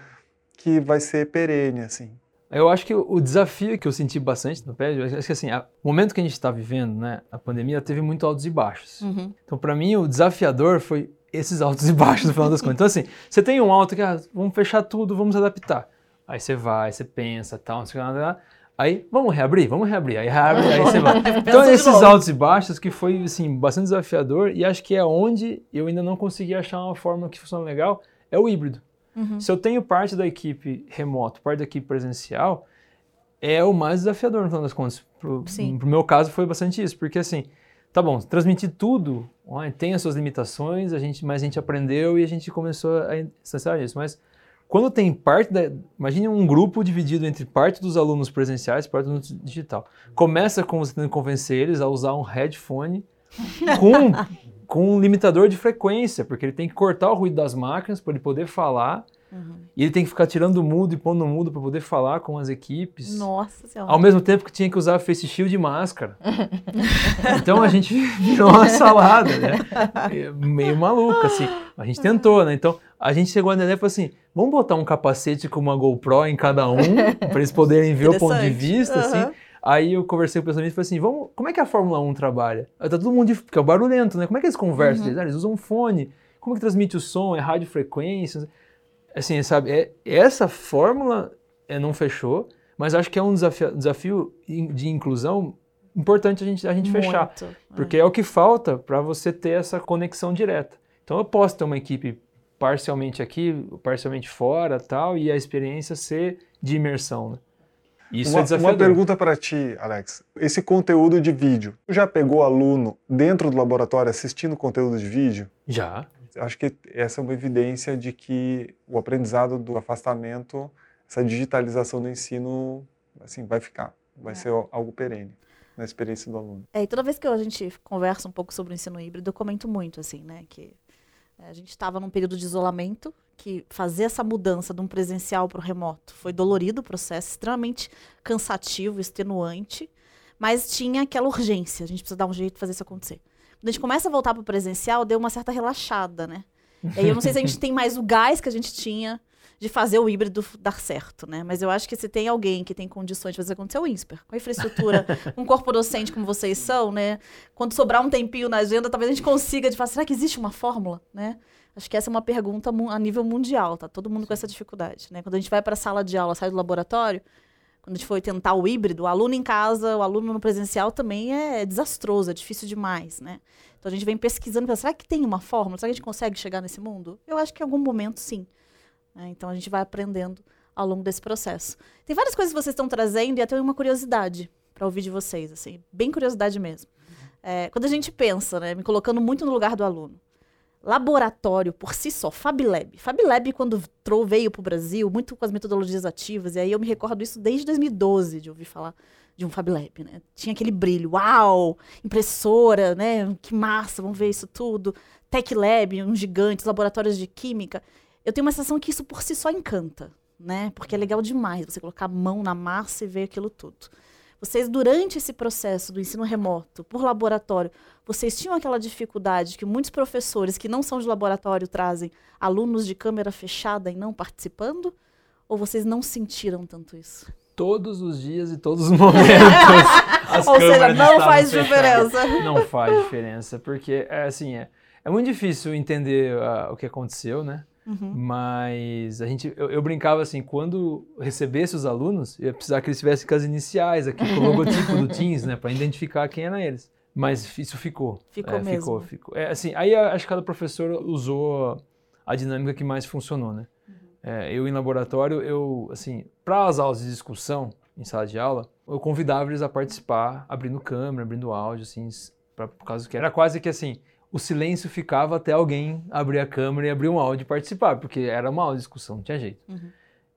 que vai ser perene, assim. Eu acho que o desafio que eu senti bastante no PED, acho que assim, o momento que a gente está vivendo, né, a pandemia teve muito altos e baixos. Uhum. Então, para mim, o desafiador foi esses altos e baixos no final das contas. Então, assim, você tem um alto que, ah, vamos fechar tudo, vamos adaptar. Aí você vai, você pensa, tal, não sei o que, nada, Aí, vamos reabrir, vamos reabrir. Aí reabre, aí você vai. Então, esses altos e baixos que foi, assim, bastante desafiador e acho que é onde eu ainda não consegui achar uma fórmula que funciona legal, é o híbrido. Uhum. Se eu tenho parte da equipe remoto, parte da equipe presencial, é o mais desafiador no final das contas. Pro, Sim. pro meu caso foi bastante isso, porque assim, tá bom, transmitir tudo tem as suas limitações, a gente, mas a gente aprendeu e a gente começou a distanciar isso. Mas quando tem parte da. Imagine um grupo dividido entre parte dos alunos presenciais e parte do digital. Começa com você tentando convencer eles a usar um headphone com com um limitador de frequência, porque ele tem que cortar o ruído das máquinas para ele poder falar. Uhum. E ele tem que ficar tirando o mudo e pondo o mudo para poder falar com as equipes. Nossa Senhora. Ao mesmo tempo que tinha que usar face shield e máscara. então a gente virou uma salada, né? Meio maluca, assim. A gente tentou, né? Então a gente chegou na ideia e falou assim: vamos botar um capacete com uma GoPro em cada um, para eles poderem ver o ponto de vista, uhum. assim. Aí eu conversei com o pessoal e falei assim, vamos, como é que a Fórmula 1 trabalha? Tá todo mundo, porque é o barulhento, né? Como é que eles conversam? Uhum. Eles, ah, eles usam um fone. Como é que transmite o som? É radiofrequência? Assim, sabe? É, essa fórmula é, não fechou, mas acho que é um desafio, desafio de inclusão importante a gente, a gente Muito, fechar. É. Porque é o que falta para você ter essa conexão direta. Então eu posso ter uma equipe parcialmente aqui, parcialmente fora, tal, e a experiência ser de imersão, né? Isso uma, é desafiador. Uma pergunta para ti, Alex. Esse conteúdo de vídeo, já pegou aluno dentro do laboratório assistindo conteúdo de vídeo? Já. Acho que essa é uma evidência de que o aprendizado do afastamento, essa digitalização do ensino, assim, vai ficar, vai é. ser algo perene na experiência do aluno. É, e toda vez que a gente conversa um pouco sobre o ensino híbrido, eu comento muito, assim, né, que é, a gente estava num período de isolamento, que fazer essa mudança de um presencial para o remoto foi dolorido o processo, extremamente cansativo, extenuante, mas tinha aquela urgência, a gente precisa dar um jeito de fazer isso acontecer. Quando a gente começa a voltar para o presencial, deu uma certa relaxada, né? E aí eu não sei se a gente tem mais o gás que a gente tinha de fazer o híbrido dar certo, né? Mas eu acho que se tem alguém que tem condições de fazer acontecer, o INSPER. Com a infraestrutura, um corpo docente como vocês são, né? Quando sobrar um tempinho na agenda, talvez a gente consiga de falar, será que existe uma fórmula, né? Acho que essa é uma pergunta a nível mundial, tá? Todo mundo com essa dificuldade, né? Quando a gente vai para a sala de aula, sai do laboratório, quando a gente foi tentar o híbrido, o aluno em casa, o aluno no presencial também é desastroso, é difícil demais, né? Então a gente vem pesquisando, será que tem uma fórmula? Será que a gente consegue chegar nesse mundo? Eu acho que em algum momento sim. Né? Então a gente vai aprendendo ao longo desse processo. Tem várias coisas que vocês estão trazendo e até uma curiosidade para ouvir de vocês, assim, bem curiosidade mesmo. É, quando a gente pensa, né, me colocando muito no lugar do aluno, laboratório por si só, FabLab. FabLab, quando veio para o Brasil, muito com as metodologias ativas, e aí eu me recordo isso desde 2012, de ouvir falar de um FabLab, né? Tinha aquele brilho, uau, impressora, né? Que massa, vamos ver isso tudo. Tech Lab, um gigante, laboratórios de química eu tenho uma sensação que isso por si só encanta, né? Porque é legal demais você colocar a mão na massa e ver aquilo tudo. Vocês, durante esse processo do ensino remoto, por laboratório, vocês tinham aquela dificuldade que muitos professores que não são de laboratório trazem alunos de câmera fechada e não participando? Ou vocês não sentiram tanto isso? Todos os dias e todos os momentos. Ou seja, não faz fechadas. diferença. Não faz diferença, porque é assim, é, é muito difícil entender uh, o que aconteceu, né? Uhum. Mas a gente, eu, eu, brincava assim, quando recebesse os alunos, eu ia precisar que eles tivessem com as iniciais aqui, com o logotipo do Teams, né, para identificar quem eram eles. Mas isso ficou. Ficou é, mesmo. Ficou, ficou. É, assim, aí acho que cada professor usou a dinâmica que mais funcionou, né? Uhum. É, eu em laboratório, eu, assim, para as aulas de discussão em sala de aula, eu convidava eles a participar, abrindo câmera, abrindo áudio, assim, pra, por causa que era quase que assim, o silêncio ficava até alguém abrir a câmera e abrir um áudio e participar, porque era uma aula de discussão, não tinha jeito. Uhum.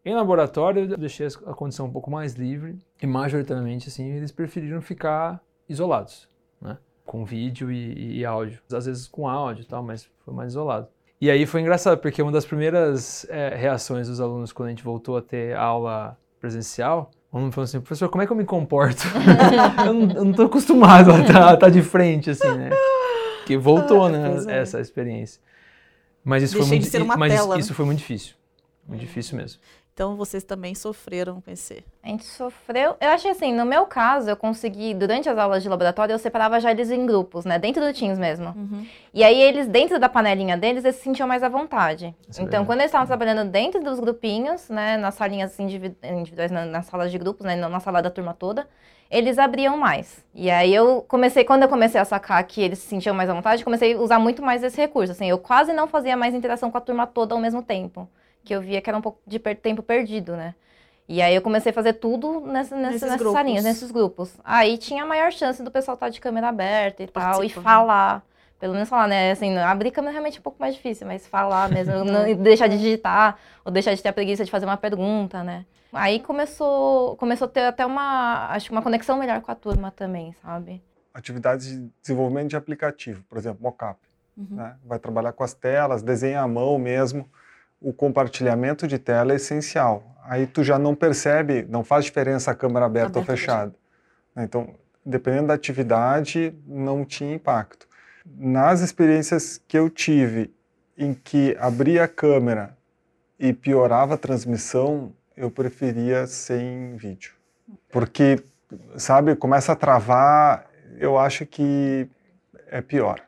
Em laboratório, eu deixei a condição um pouco mais livre e, majoritariamente, assim, eles preferiram ficar isolados, né? com vídeo e, e áudio. Às vezes com áudio e tal, mas foi mais isolado. E aí foi engraçado, porque uma das primeiras é, reações dos alunos quando a gente voltou a ter aula presencial, o aluno falou assim, professor, como é que eu me comporto? eu, não, eu não tô acostumado a estar tá, tá de frente, assim, né? Que voltou, né, é. essa experiência. Mas isso Deixei foi muito, mas tela. isso foi muito difícil. Muito difícil mesmo. Então vocês também sofreram com esse. A gente sofreu. Eu acho que assim, no meu caso, eu consegui, durante as aulas de laboratório, eu separava já eles em grupos, né? Dentro do Teams mesmo. Uhum. E aí eles, dentro da panelinha deles, eles se sentiam mais à vontade. Isso é então, verdade. quando eles estavam trabalhando dentro dos grupinhos, né? Nas salinhas indivi- individuais, na- nas salas de grupos, né? Na sala da turma toda, eles abriam mais. E aí eu comecei, quando eu comecei a sacar que eles se sentiam mais à vontade, comecei a usar muito mais esse recurso. Assim, eu quase não fazia mais interação com a turma toda ao mesmo tempo. Que eu via que era um pouco de per- tempo perdido, né? E aí eu comecei a fazer tudo nessa, nessa, Nesses nessas grupos. salinhas, nesses grupos. Aí tinha a maior chance do pessoal estar de câmera aberta e tal, e Participa, né? falar. Pelo menos falar, né? Assim, abrir câmera é realmente um pouco mais difícil, mas falar mesmo, não deixar de digitar, ou deixar de ter a preguiça de fazer uma pergunta, né? Aí começou, começou a ter até uma, acho que uma conexão melhor com a turma também, sabe? Atividades de desenvolvimento de aplicativo, por exemplo, mockup. Uhum. né? Vai trabalhar com as telas, desenha à mão mesmo. O compartilhamento de tela é essencial. Aí tu já não percebe, não faz diferença a câmera aberta ou Aberta ou fechada. Então, dependendo da atividade, não tinha impacto. Nas experiências que eu tive em que abria a câmera e piorava a transmissão, eu preferia sem vídeo. Porque, sabe, começa a travar, eu acho que é pior.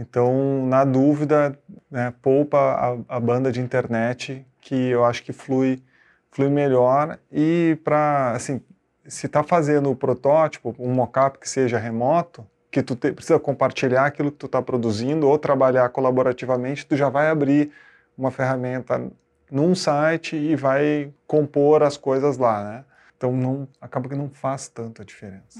Então, na dúvida, né, poupa a, a banda de internet, que eu acho que flui, flui melhor. E para, assim, se está fazendo o protótipo, um mockup que seja remoto, que tu te- precisa compartilhar aquilo que tu está produzindo ou trabalhar colaborativamente, tu já vai abrir uma ferramenta num site e vai compor as coisas lá, né? Então não acaba que não faz tanta diferença.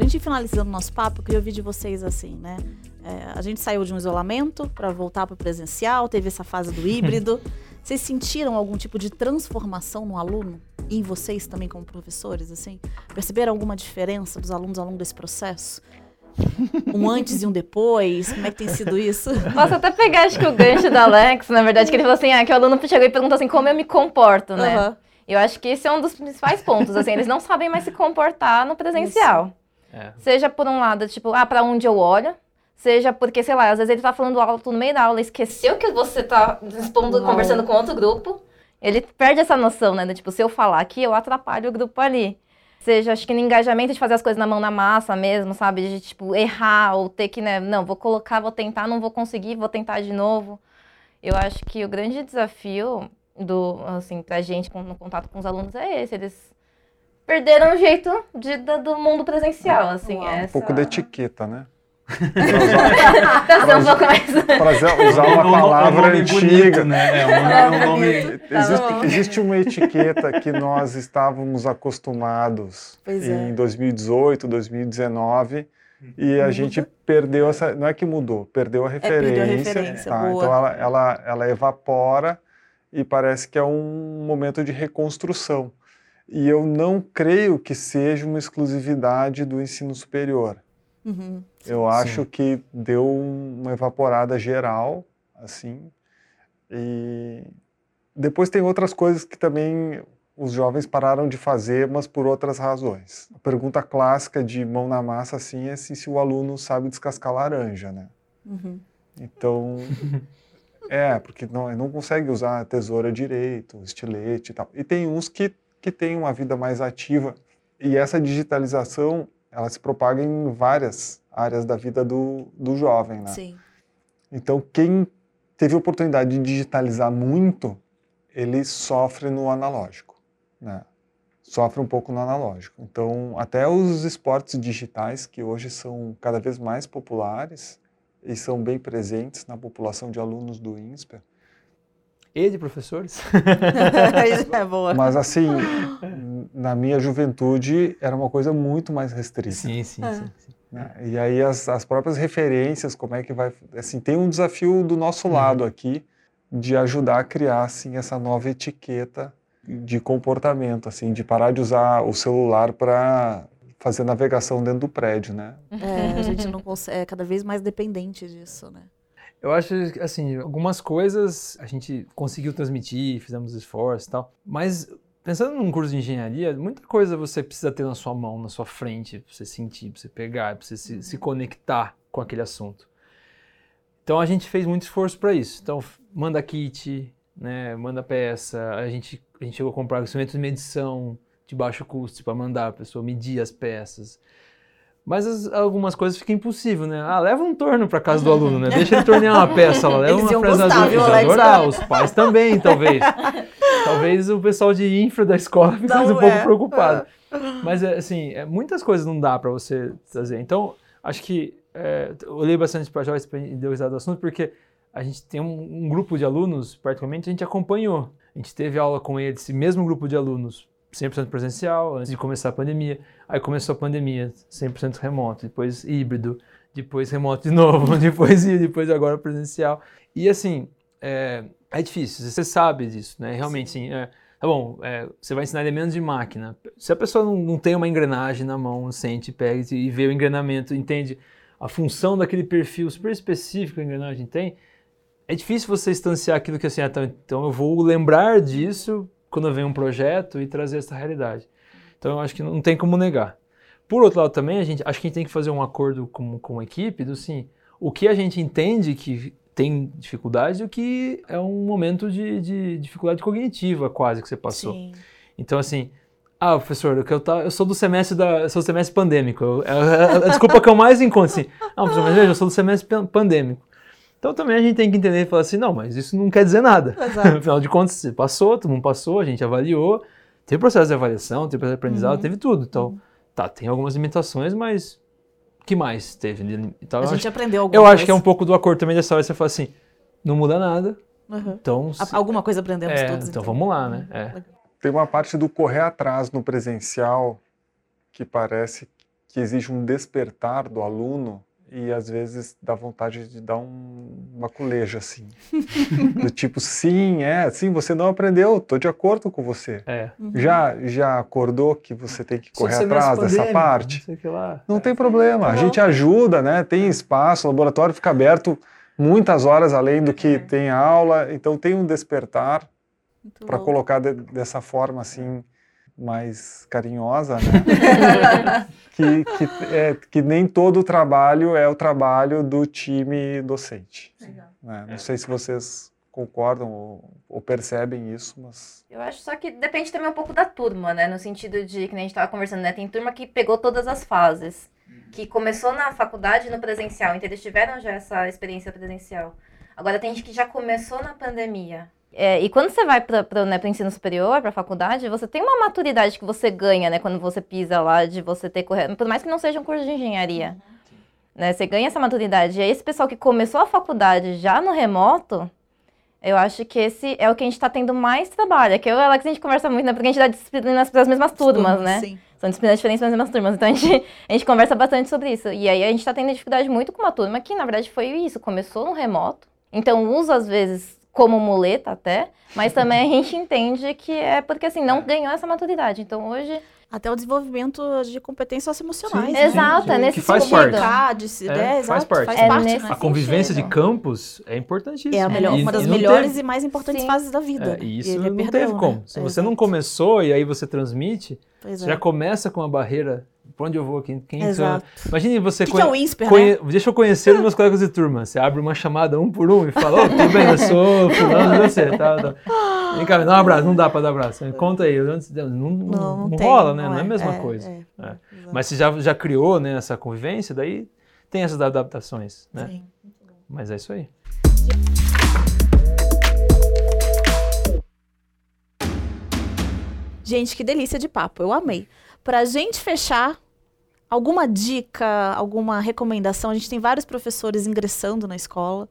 Pra gente ir finalizando nosso papo, eu queria ouvir de vocês assim, né? É, a gente saiu de um isolamento para voltar para o presencial, teve essa fase do híbrido. Vocês sentiram algum tipo de transformação no aluno? E em vocês também como professores, assim? Perceberam alguma diferença dos alunos ao longo desse processo? Um antes e um depois? Como é que tem sido isso? Posso até pegar, acho que o gancho da Alex, na verdade, que ele falou assim, ah, que o aluno chegou e perguntou assim, como eu me comporto, né? Aham. Eu acho que esse é um dos principais pontos, assim, eles não sabem mais se comportar no presencial. É. Seja por um lado, tipo, ah, pra onde eu olho, seja porque, sei lá, às vezes ele tá falando alto no meio da aula, esqueceu que você tá expondo, conversando com outro grupo, ele perde essa noção, né, tipo, se eu falar aqui, eu atrapalho o grupo ali. Seja, acho que no engajamento de fazer as coisas na mão na massa mesmo, sabe? De, tipo, errar ou ter que, né, não, vou colocar, vou tentar, não vou conseguir, vou tentar de novo. Eu acho que o grande desafio do, assim, pra gente com- no contato com os alunos é esse, eles perderam o jeito de, do, do mundo presencial, assim. Uau. essa... Um pouco de etiqueta, né? Pra um pouco mais... Para usar uma Um palavra um nome antiga. bonito, né? É um nome- é um Existe, existe uma etiqueta que nós estávamos acostumados Pois é. em 2018, 2019, e a Muda. gente perdeu essa. Não é que mudou, perdeu a referência. perdeu a referência, tá? Então ela, ela, ela evapora e parece que é um momento de reconstrução. E eu não creio que seja uma exclusividade do ensino superior. Uhum. Eu acho que deu uma evaporada geral, assim. E depois tem outras coisas que também os jovens pararam de fazer, mas por outras razões. A pergunta clássica de mão na massa, assim, é se, se o aluno sabe descascar laranja, né? Uhum. Então, é, porque não, não consegue usar a tesoura direito, estilete e tal. E tem uns que, que têm uma vida mais ativa. E essa digitalização, ela se propaga em várias áreas da vida do, do jovem, né? Sim. Então, quem teve oportunidade de digitalizar muito, ele sofre no analógico, né? Sofre um pouco no analógico. Então, até os esportes digitais, que hoje são cada vez mais populares e são bem presentes na população de alunos do INSPER, E de professores? é boa. mas assim, na minha juventude era uma coisa muito mais restrita. Sim, sim, É. sim. sim. né? E aí as, as próprias referências, como é que vai, assim, tem um desafio do nosso lado aqui de ajudar a criar assim essa nova etiqueta de comportamento, assim, de parar de usar o celular para fazer navegação dentro do prédio, né? É, a gente não consegue, é cada vez mais dependente disso, né? Eu acho, assim, algumas coisas a gente conseguiu transmitir, fizemos esforço e tal, mas pensando num curso de engenharia, muita coisa você precisa ter na sua mão, na sua frente, pra você sentir, pra você pegar, pra você se, se conectar com aquele assunto. Então a gente fez muito esforço para isso. Então manda kit, né, manda peça, a gente, a gente chegou a comprar instrumentos de medição de baixo custo para mandar a pessoa medir as peças. Mas as, algumas coisas ficam impossível, né? Ah, leva um torno para casa do aluno, né? Deixa ele tornear uma peça, lá, leva Eles uma fresadora. gostar, Eles adorar, os pais também, talvez. talvez o pessoal de infra da escola ficasse Não um pouco é. preocupado. Mas, é, assim, é, muitas coisas não dá para você trazer. Então, acho que é, eu olhei bastante para a Joyce para idealizar do assunto, porque a gente tem um, um grupo de alunos, particularmente, a gente acompanhou. A gente teve aula com eles, esse mesmo grupo de alunos, 100% presencial, antes de começar a pandemia. Aí começou a pandemia, 100% remoto, depois híbrido, depois remoto de novo, depois depois agora presencial. E assim, é, é difícil, você sabe disso, né? Realmente, sim. é, tá bom, é, você vai ensinar elementos de máquina. Se a pessoa não, não tem uma engrenagem na mão, sente, pega e vê o engrenamento, entende a função daquele perfil super específico que a engrenagem tem, é difícil você instanciar aquilo que assim, ah, tá, então eu vou lembrar disso quando vem um projeto e trazer essa realidade. Então eu acho que não tem como negar. Por outro lado também, a gente, acho que a gente tem que fazer um acordo com, com a equipe do assim, o que a gente entende que tem dificuldade e o que é um momento de, de dificuldade cognitiva quase que você passou. Sim. Então assim, ah, professor, eu, eu, tá, eu sou do semestre da, sou do semestre pandêmico. Eu- é a, a desculpa que eu mais encontro assim. Ah, professor, mas veja, eu sou do semestre pan- pandêmico. Então também a gente tem que entender e falar assim, não, mas isso não quer dizer nada. Exato. Afinal de contas, você passou, todo mundo passou, a gente avaliou, teve processo de avaliação, teve processo de aprendizado, Uhum. teve tudo. Então, tá, tem algumas limitações, mas o que mais teve? Então, A gente acho, aprendeu alguma eu coisa. acho que é um pouco do acordo também dessa hora, você fala assim, não muda nada, Uhum. então... A- Alguma coisa aprendemos é, todos. então vamos lá, né? É. Tem uma parte do correr atrás no presencial que parece que exige um despertar do aluno e às vezes dá vontade de dar um, uma coleja assim. do tipo, sim, é, sim, você não aprendeu, estou de acordo com você. É. Uhum. Já, já acordou que você tem que correr atrás dessa parte? Não sei o que lá. Não tem problema, a Tá gente ajuda, né? Tem espaço, o laboratório fica aberto muitas horas além do que tem aula, então tem um despertar para colocar de- dessa forma assim mais carinhosa, né? que, que, é, que nem todo o trabalho é o trabalho do time docente. né? Não sei se vocês concordam ou, ou percebem isso, mas Eu acho só que depende também um pouco da turma, né? No sentido de, que nem a gente tava conversando, né? Tem turma que pegou todas as fases. Que começou na faculdade e no presencial. Então eles tiveram já essa experiência presencial. Agora tem gente que já começou na pandemia. É, e quando você vai para o né, pro ensino superior, para a faculdade, você tem uma maturidade que você ganha, né? Quando você pisa lá, de você ter correto. Por mais que não seja um curso de engenharia. Né, você ganha essa maturidade. E aí, esse pessoal que começou a faculdade já no remoto, eu acho que esse é o que a gente está tendo mais trabalho. É que eu e o Alex, a gente conversa muito, né? Porque a gente dá disciplinas para as mesmas turmas, né? Sim. São disciplinas diferentes para as mesmas turmas. Então a gente, a gente conversa bastante sobre isso. E aí a gente está tendo dificuldade muito com uma turma que, na verdade, foi isso. Começou no remoto. Então usa, às vezes, como muleta até. Mas também a gente entende que é porque, assim, não ganhou essa maturidade. Então hoje... Até o desenvolvimento de competências socioemocionais. Sim, né? Exato, sim, é que nesse faz sentido. parte. De se- É, é, faz parte. Faz É parte, né? A convivência de sentido. campos é importantíssima. É a melhor, E- uma das e melhores teve- e mais importantes Sim. fases da vida. É, e isso ele não perdeu, teve né? como. Se você não começou e aí você transmite, você é. já começa com uma barreira. Pra onde eu vou? Quem, quem Exato. Imagine você que, que é conhe- o INSPER, conhe- né? Deixa eu conhecer os meus colegas de turma. Você abre uma chamada um por um e fala: Ô, tudo bem, eu sou fulano você. Tá, tá. Vem cá, dá um abraço. Não dá pra dar abraço. Conta aí. Não, não, não, não tem, rola, né? Não é a mesma coisa. é, É. Mas você já, já criou né, essa convivência, daí tem essas adaptações, né? Sim. Mas é isso aí. Gente, que delícia de papo. Eu amei. Pra gente fechar, alguma dica, alguma recomendação? A gente tem vários professores ingressando na escola.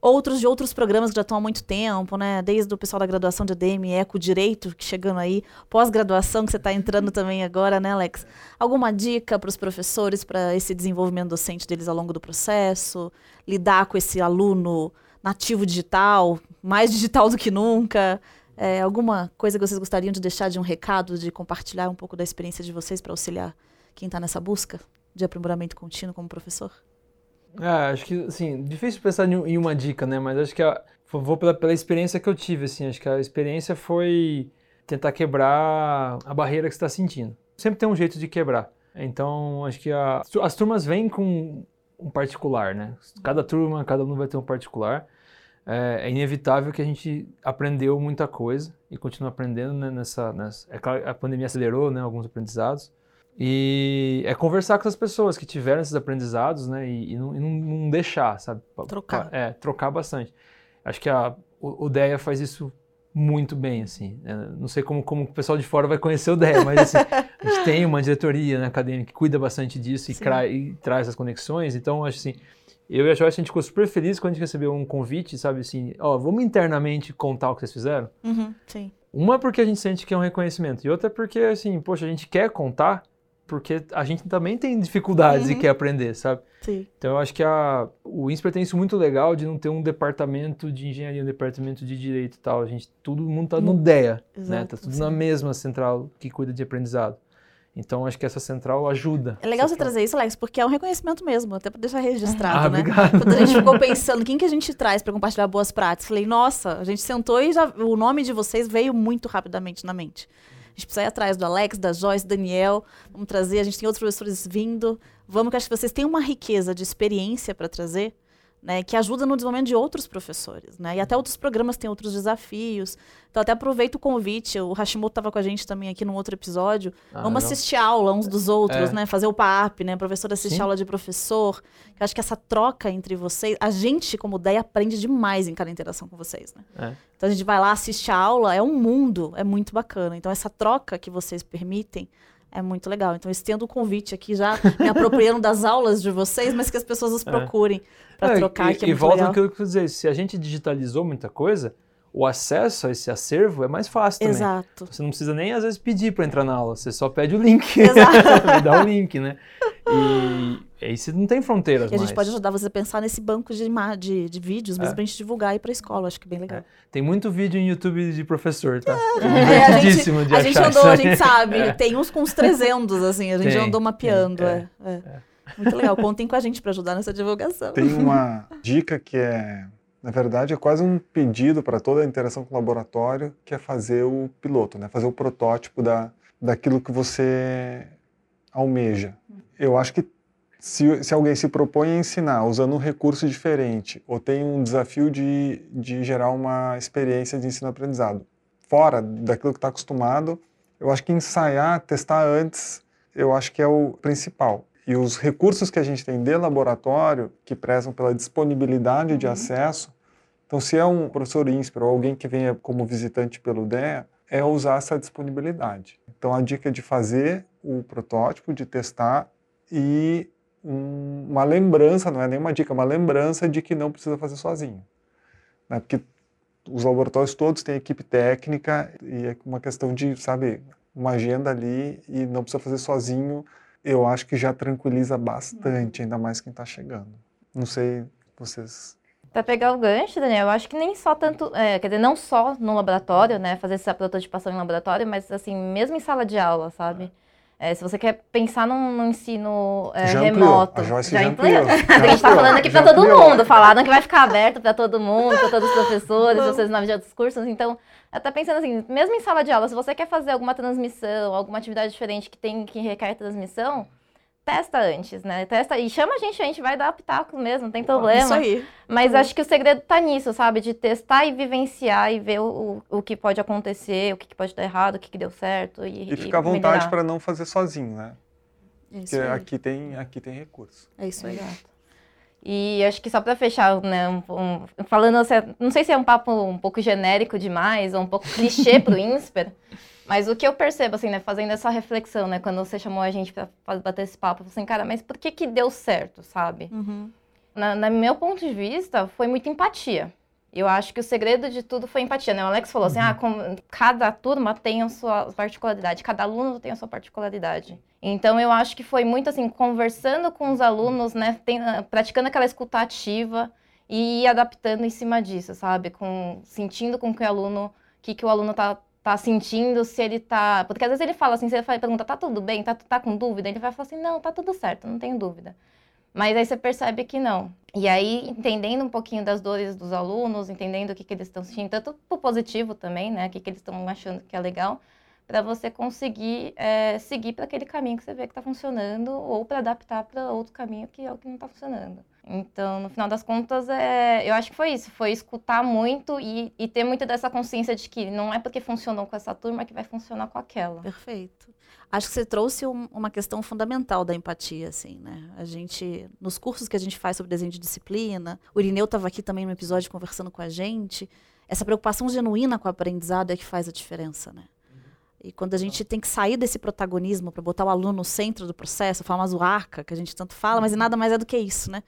Outros de outros programas que já estão há muito tempo, né? Desde o pessoal da graduação de ADM, Eco Direito, que chegando aí, pós-graduação, que você está entrando também agora, né, Alex? Alguma dica para os professores para esse desenvolvimento docente deles ao longo do processo? Lidar com esse aluno nativo digital, mais digital do que nunca? É, alguma coisa que vocês gostariam de deixar de um recado, de compartilhar um pouco da experiência de vocês para auxiliar quem está nessa busca de aprimoramento contínuo como professor? É, acho que, assim, difícil pensar em uma dica, né? Mas acho que vou pela, pela experiência que eu tive, assim, acho que a experiência foi tentar quebrar a barreira que você está sentindo. Sempre tem um jeito de quebrar. Então, acho que a, as turmas vêm com um particular, né? Cada turma, cada um vai ter um particular. É, é, inevitável que a gente aprendeu muita coisa e continua aprendendo né, nessa, nessa... É claro, a pandemia acelerou né, alguns aprendizados. E é conversar com as pessoas que tiveram esses aprendizados, né? E, e, não, e não, deixar, sabe? Trocar. É, trocar bastante. Acho que a, o, o DEA faz isso muito bem, assim. É, não sei como, como o pessoal de fora vai conhecer o DEA, mas assim, a gente tem uma diretoria né, acadêmica que cuida bastante disso e, tra e, traz as conexões. Então, acho assim, eu e a Joyce, a gente ficou super feliz quando a gente recebeu um convite, sabe assim, ó, vamos internamente contar o que vocês fizeram? Uhum, sim. Uma porque a gente sente que é um reconhecimento, e outra porque, assim, poxa, a gente quer contar porque a gente também tem dificuldades uhum. e quer aprender, sabe? Sim. Então eu acho que a, o INSPER tem isso muito legal de não ter um departamento de engenharia, um departamento de direito e tal. A gente, todo mundo tá no DEA, Exato, né? Tá tudo sim. na mesma central que cuida de aprendizado. Então acho que essa central ajuda. É legal você trazer isso, Alex, porque é um reconhecimento mesmo, até para deixar registrado, ah, né? Obrigado. Quando a gente ficou pensando quem que a gente traz para compartilhar boas práticas, falei, nossa, a gente sentou e já o nome de vocês veio muito rapidamente na mente gente precisa ir atrás do Alex, da Joyce, Daniel. Vamos trazer, a gente tem outros professores vindo. Vamos, que acho que vocês têm uma riqueza de experiência para trazer né, que ajuda no desenvolvimento de outros professores, né, e até outros programas têm outros desafios. Então até aproveito o convite, o Hashimoto estava com a gente também aqui num outro episódio. Ah, Vamos não. assistir aula uns dos outros, é. né, fazer o PAP, né, professor assistir aula de professor. Eu acho que essa troca entre vocês, a gente como ideia aprende demais em cada interação com vocês, né. É. Então a gente vai lá assistir a aula, é um mundo, é muito bacana. Então essa troca que vocês permitem é muito legal. Então, estendo o convite aqui já, me apropriando das aulas de vocês, mas que as pessoas os é. procurem é. para trocar. E, que é e volta no que eu quis dizer, se a gente digitalizou muita coisa, o acesso a esse acervo é mais fácil também. Exato. Você não precisa nem, às vezes, pedir para entrar na aula, você só pede o link. Exato. dá o link, né? E aí você não tem fronteiras E a gente mais. pode ajudar você a pensar nesse banco de, de, de vídeos, mesmo é. pra gente divulgar aí pra escola, acho que é bem legal. É. Tem muito vídeo em YouTube de professor, tá? É, a gente, de a gente andou, a gente sabe, é. tem uns com uns 300, assim, a gente tem, andou mapeando, é. é. é. Muito legal, contem com a gente para ajudar nessa divulgação. Tem uma dica que é na verdade, é quase um pedido para toda a interação com o laboratório, que é fazer o piloto, né? fazer o protótipo da, daquilo que você almeja. Eu acho que se, se alguém se propõe a ensinar usando um recurso diferente ou tem um desafio de, de gerar uma experiência de ensino-aprendizado fora daquilo que está acostumado, eu acho que ensaiar, testar antes, eu acho que é o principal. E os recursos que a gente tem de laboratório, que prezam pela disponibilidade de uhum. acesso, então se é um professor INSPER ou alguém que venha como visitante pelo DEA, é usar essa disponibilidade. Então a dica é de fazer o protótipo, de testar e um, uma lembrança, não é nem uma dica, uma lembrança de que não precisa fazer sozinho. Né? Porque os laboratórios todos têm equipe técnica e é uma questão de, sabe, uma agenda ali e não precisa fazer sozinho. Eu acho que já tranquiliza bastante, ainda mais quem está chegando. Não sei vocês para pegar o gancho, Daniel, eu acho que nem só tanto, é, quer dizer, não só no laboratório, né, fazer essa prototipação em laboratório, mas assim, mesmo em sala de aula, sabe? É, se você quer pensar num, num ensino é, remoto. A já, já ampliou. a gente está falando aqui para todo mundo. Falaram que vai ficar aberto para todo mundo, para todos os professores, vocês nomes de outros cursos. Então, eu tô pensando assim, mesmo em sala de aula, se você quer fazer alguma transmissão, alguma atividade diferente que tem que requer transmissão, testa antes, né? Testa e chama a gente, a gente vai dar pitaco mesmo, não tem problema. Isso aí. Mas acho que o segredo tá nisso, sabe? De testar e vivenciar e ver o, o, que pode acontecer, o que, pode dar errado, o que, que deu certo. E, e ficar à vontade para não fazer sozinho, né? Isso Porque aí. aqui tem, aqui tem recurso. É isso aí. Exato. E acho que só para fechar, né, um, um, falando, assim, não sei se é um papo um pouco genérico demais ou um pouco clichê para o INSPER, mas o que eu percebo, assim, né, fazendo essa reflexão, né, quando você chamou a gente para bater esse papo, assim, cara, mas por que que deu certo, sabe? Uhum. Na, na meu ponto de vista, foi muita empatia. Eu acho que o segredo de tudo foi empatia, né? O Alex falou assim, uhum. ah, com, cada turma tem a sua particularidade, cada aluno tem a sua particularidade. Então, eu acho que foi muito, assim, conversando com os alunos, né, tem, praticando aquela escuta ativa e adaptando em cima disso, sabe? Com, sentindo com que o aluno, que, que o aluno tá tá sentindo, se ele tá. Porque às vezes ele fala assim, você pergunta, tá tudo bem? Tá, tá com dúvida? Ele vai falar assim, não, tá tudo certo, não tenho dúvida. Mas aí você percebe que não. E aí, entendendo um pouquinho das dores dos alunos, entendendo o que, que eles estão sentindo, tanto pro positivo também, né? O que, que eles estão achando que é legal, para você conseguir é, seguir para aquele caminho que você vê que está funcionando ou para adaptar para outro caminho que é o que não está funcionando. Então, no final das contas, é, eu acho que foi isso, foi escutar muito e, e, ter muito dessa consciência de que não é porque funcionou com essa turma que vai funcionar com aquela. Perfeito. Acho que você trouxe um, uma questão fundamental da empatia, assim, né? A gente, nos cursos que a gente faz sobre desenho de disciplina, o Irineu estava aqui também no episódio conversando com a gente, essa preocupação genuína com o aprendizado é que faz a diferença, né? E quando a gente tem que sair desse protagonismo para botar o aluno no centro do processo, a famosa arca, que a gente tanto fala, mas nada mais é do que isso, né?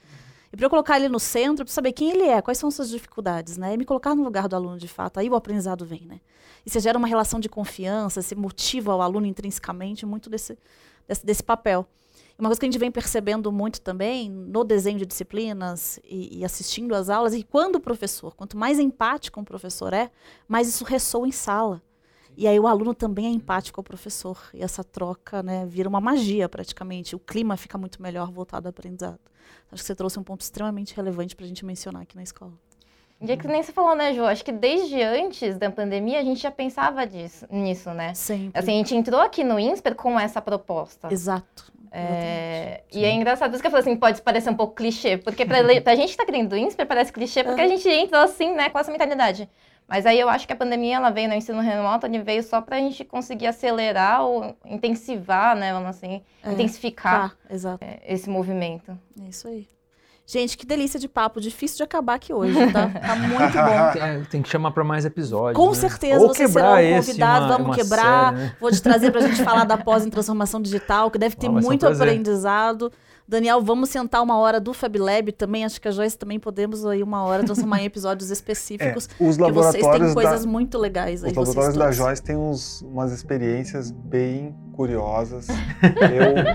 E para eu colocar ele no centro, para saber quem ele é, quais são as suas dificuldades, né? E me colocar no lugar do aluno de fato, aí o aprendizado vem, né? E você gera uma relação de confiança, você motiva o aluno intrinsecamente muito desse, desse, desse papel. Uma coisa que a gente vem percebendo muito também no desenho de disciplinas e, e assistindo às aulas, que quando o professor, quanto mais empático um professor é, mais isso ressoa em sala. E aí o aluno também é empático ao professor. E essa troca né, vira uma magia praticamente. O clima fica muito melhor voltado ao aprendizado. Acho que você trouxe um ponto extremamente relevante para a gente mencionar aqui na escola. E é que nem você falou, né, Ju? Acho que desde antes da pandemia a gente já pensava disso, nisso, né? Sempre. Assim, a gente entrou aqui no INSPER com essa proposta. Exato. É, e é engraçado, isso que eu falei assim, pode parecer um pouco clichê, porque pra, pra gente que tá querendo INSPER parece clichê, porque a gente entrou assim, né, com essa mentalidade. Mas aí eu acho que a pandemia ela veio no ensino remoto, ele veio só para a gente conseguir acelerar ou intensivar, né, vamos assim, é, intensificar tá, é, esse movimento. É isso aí. Gente, que delícia de papo, difícil de acabar aqui hoje, tá? Tá muito bom. É, tem que chamar para mais episódios. Com né? certeza, você será um convidado, uma, vamos uma quebrar. Série, né? Vou te trazer para a gente falar da pós em transformação digital, que deve ter muito aprendizado. Daniel, vamos sentar uma hora do Fab Lab também. Acho que a Joyce também podemos aí uma hora transformar em episódios específicos. É, os laboratórios vocês têm coisas da, muito legais aí. Os laboratórios da Joyce têm uns, umas experiências bem curiosas.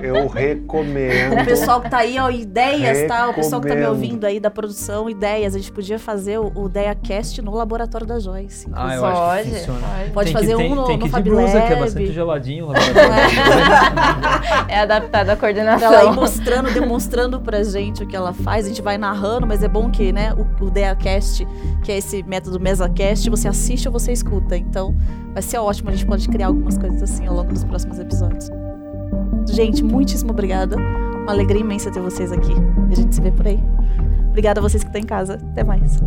eu, eu recomendo. O pessoal que tá aí, ó, ideias, recomendo. tá? O pessoal que tá me ouvindo aí da produção, ideias. A gente podia fazer o, o DeaCast no laboratório da Joyce. Ah, eu pode, acho que funciona. Pode, pode fazer que, um no, tem no que Fab blusa, Lab. que é bastante geladinho. é adaptado à coordenação. Ela ir mostrando, demonstrando pra gente o que ela faz. A gente vai narrando, mas é bom que, né, o, o DeaCast, que é esse método MesaCast, você assiste ou você escuta. Então, vai ser ótimo. A gente pode criar algumas coisas assim ao longo dos próximos episódios. Gente, muitíssimo obrigada. Uma alegria imensa ter vocês aqui. A gente se vê por aí. Obrigada a vocês que estão em casa. Até mais.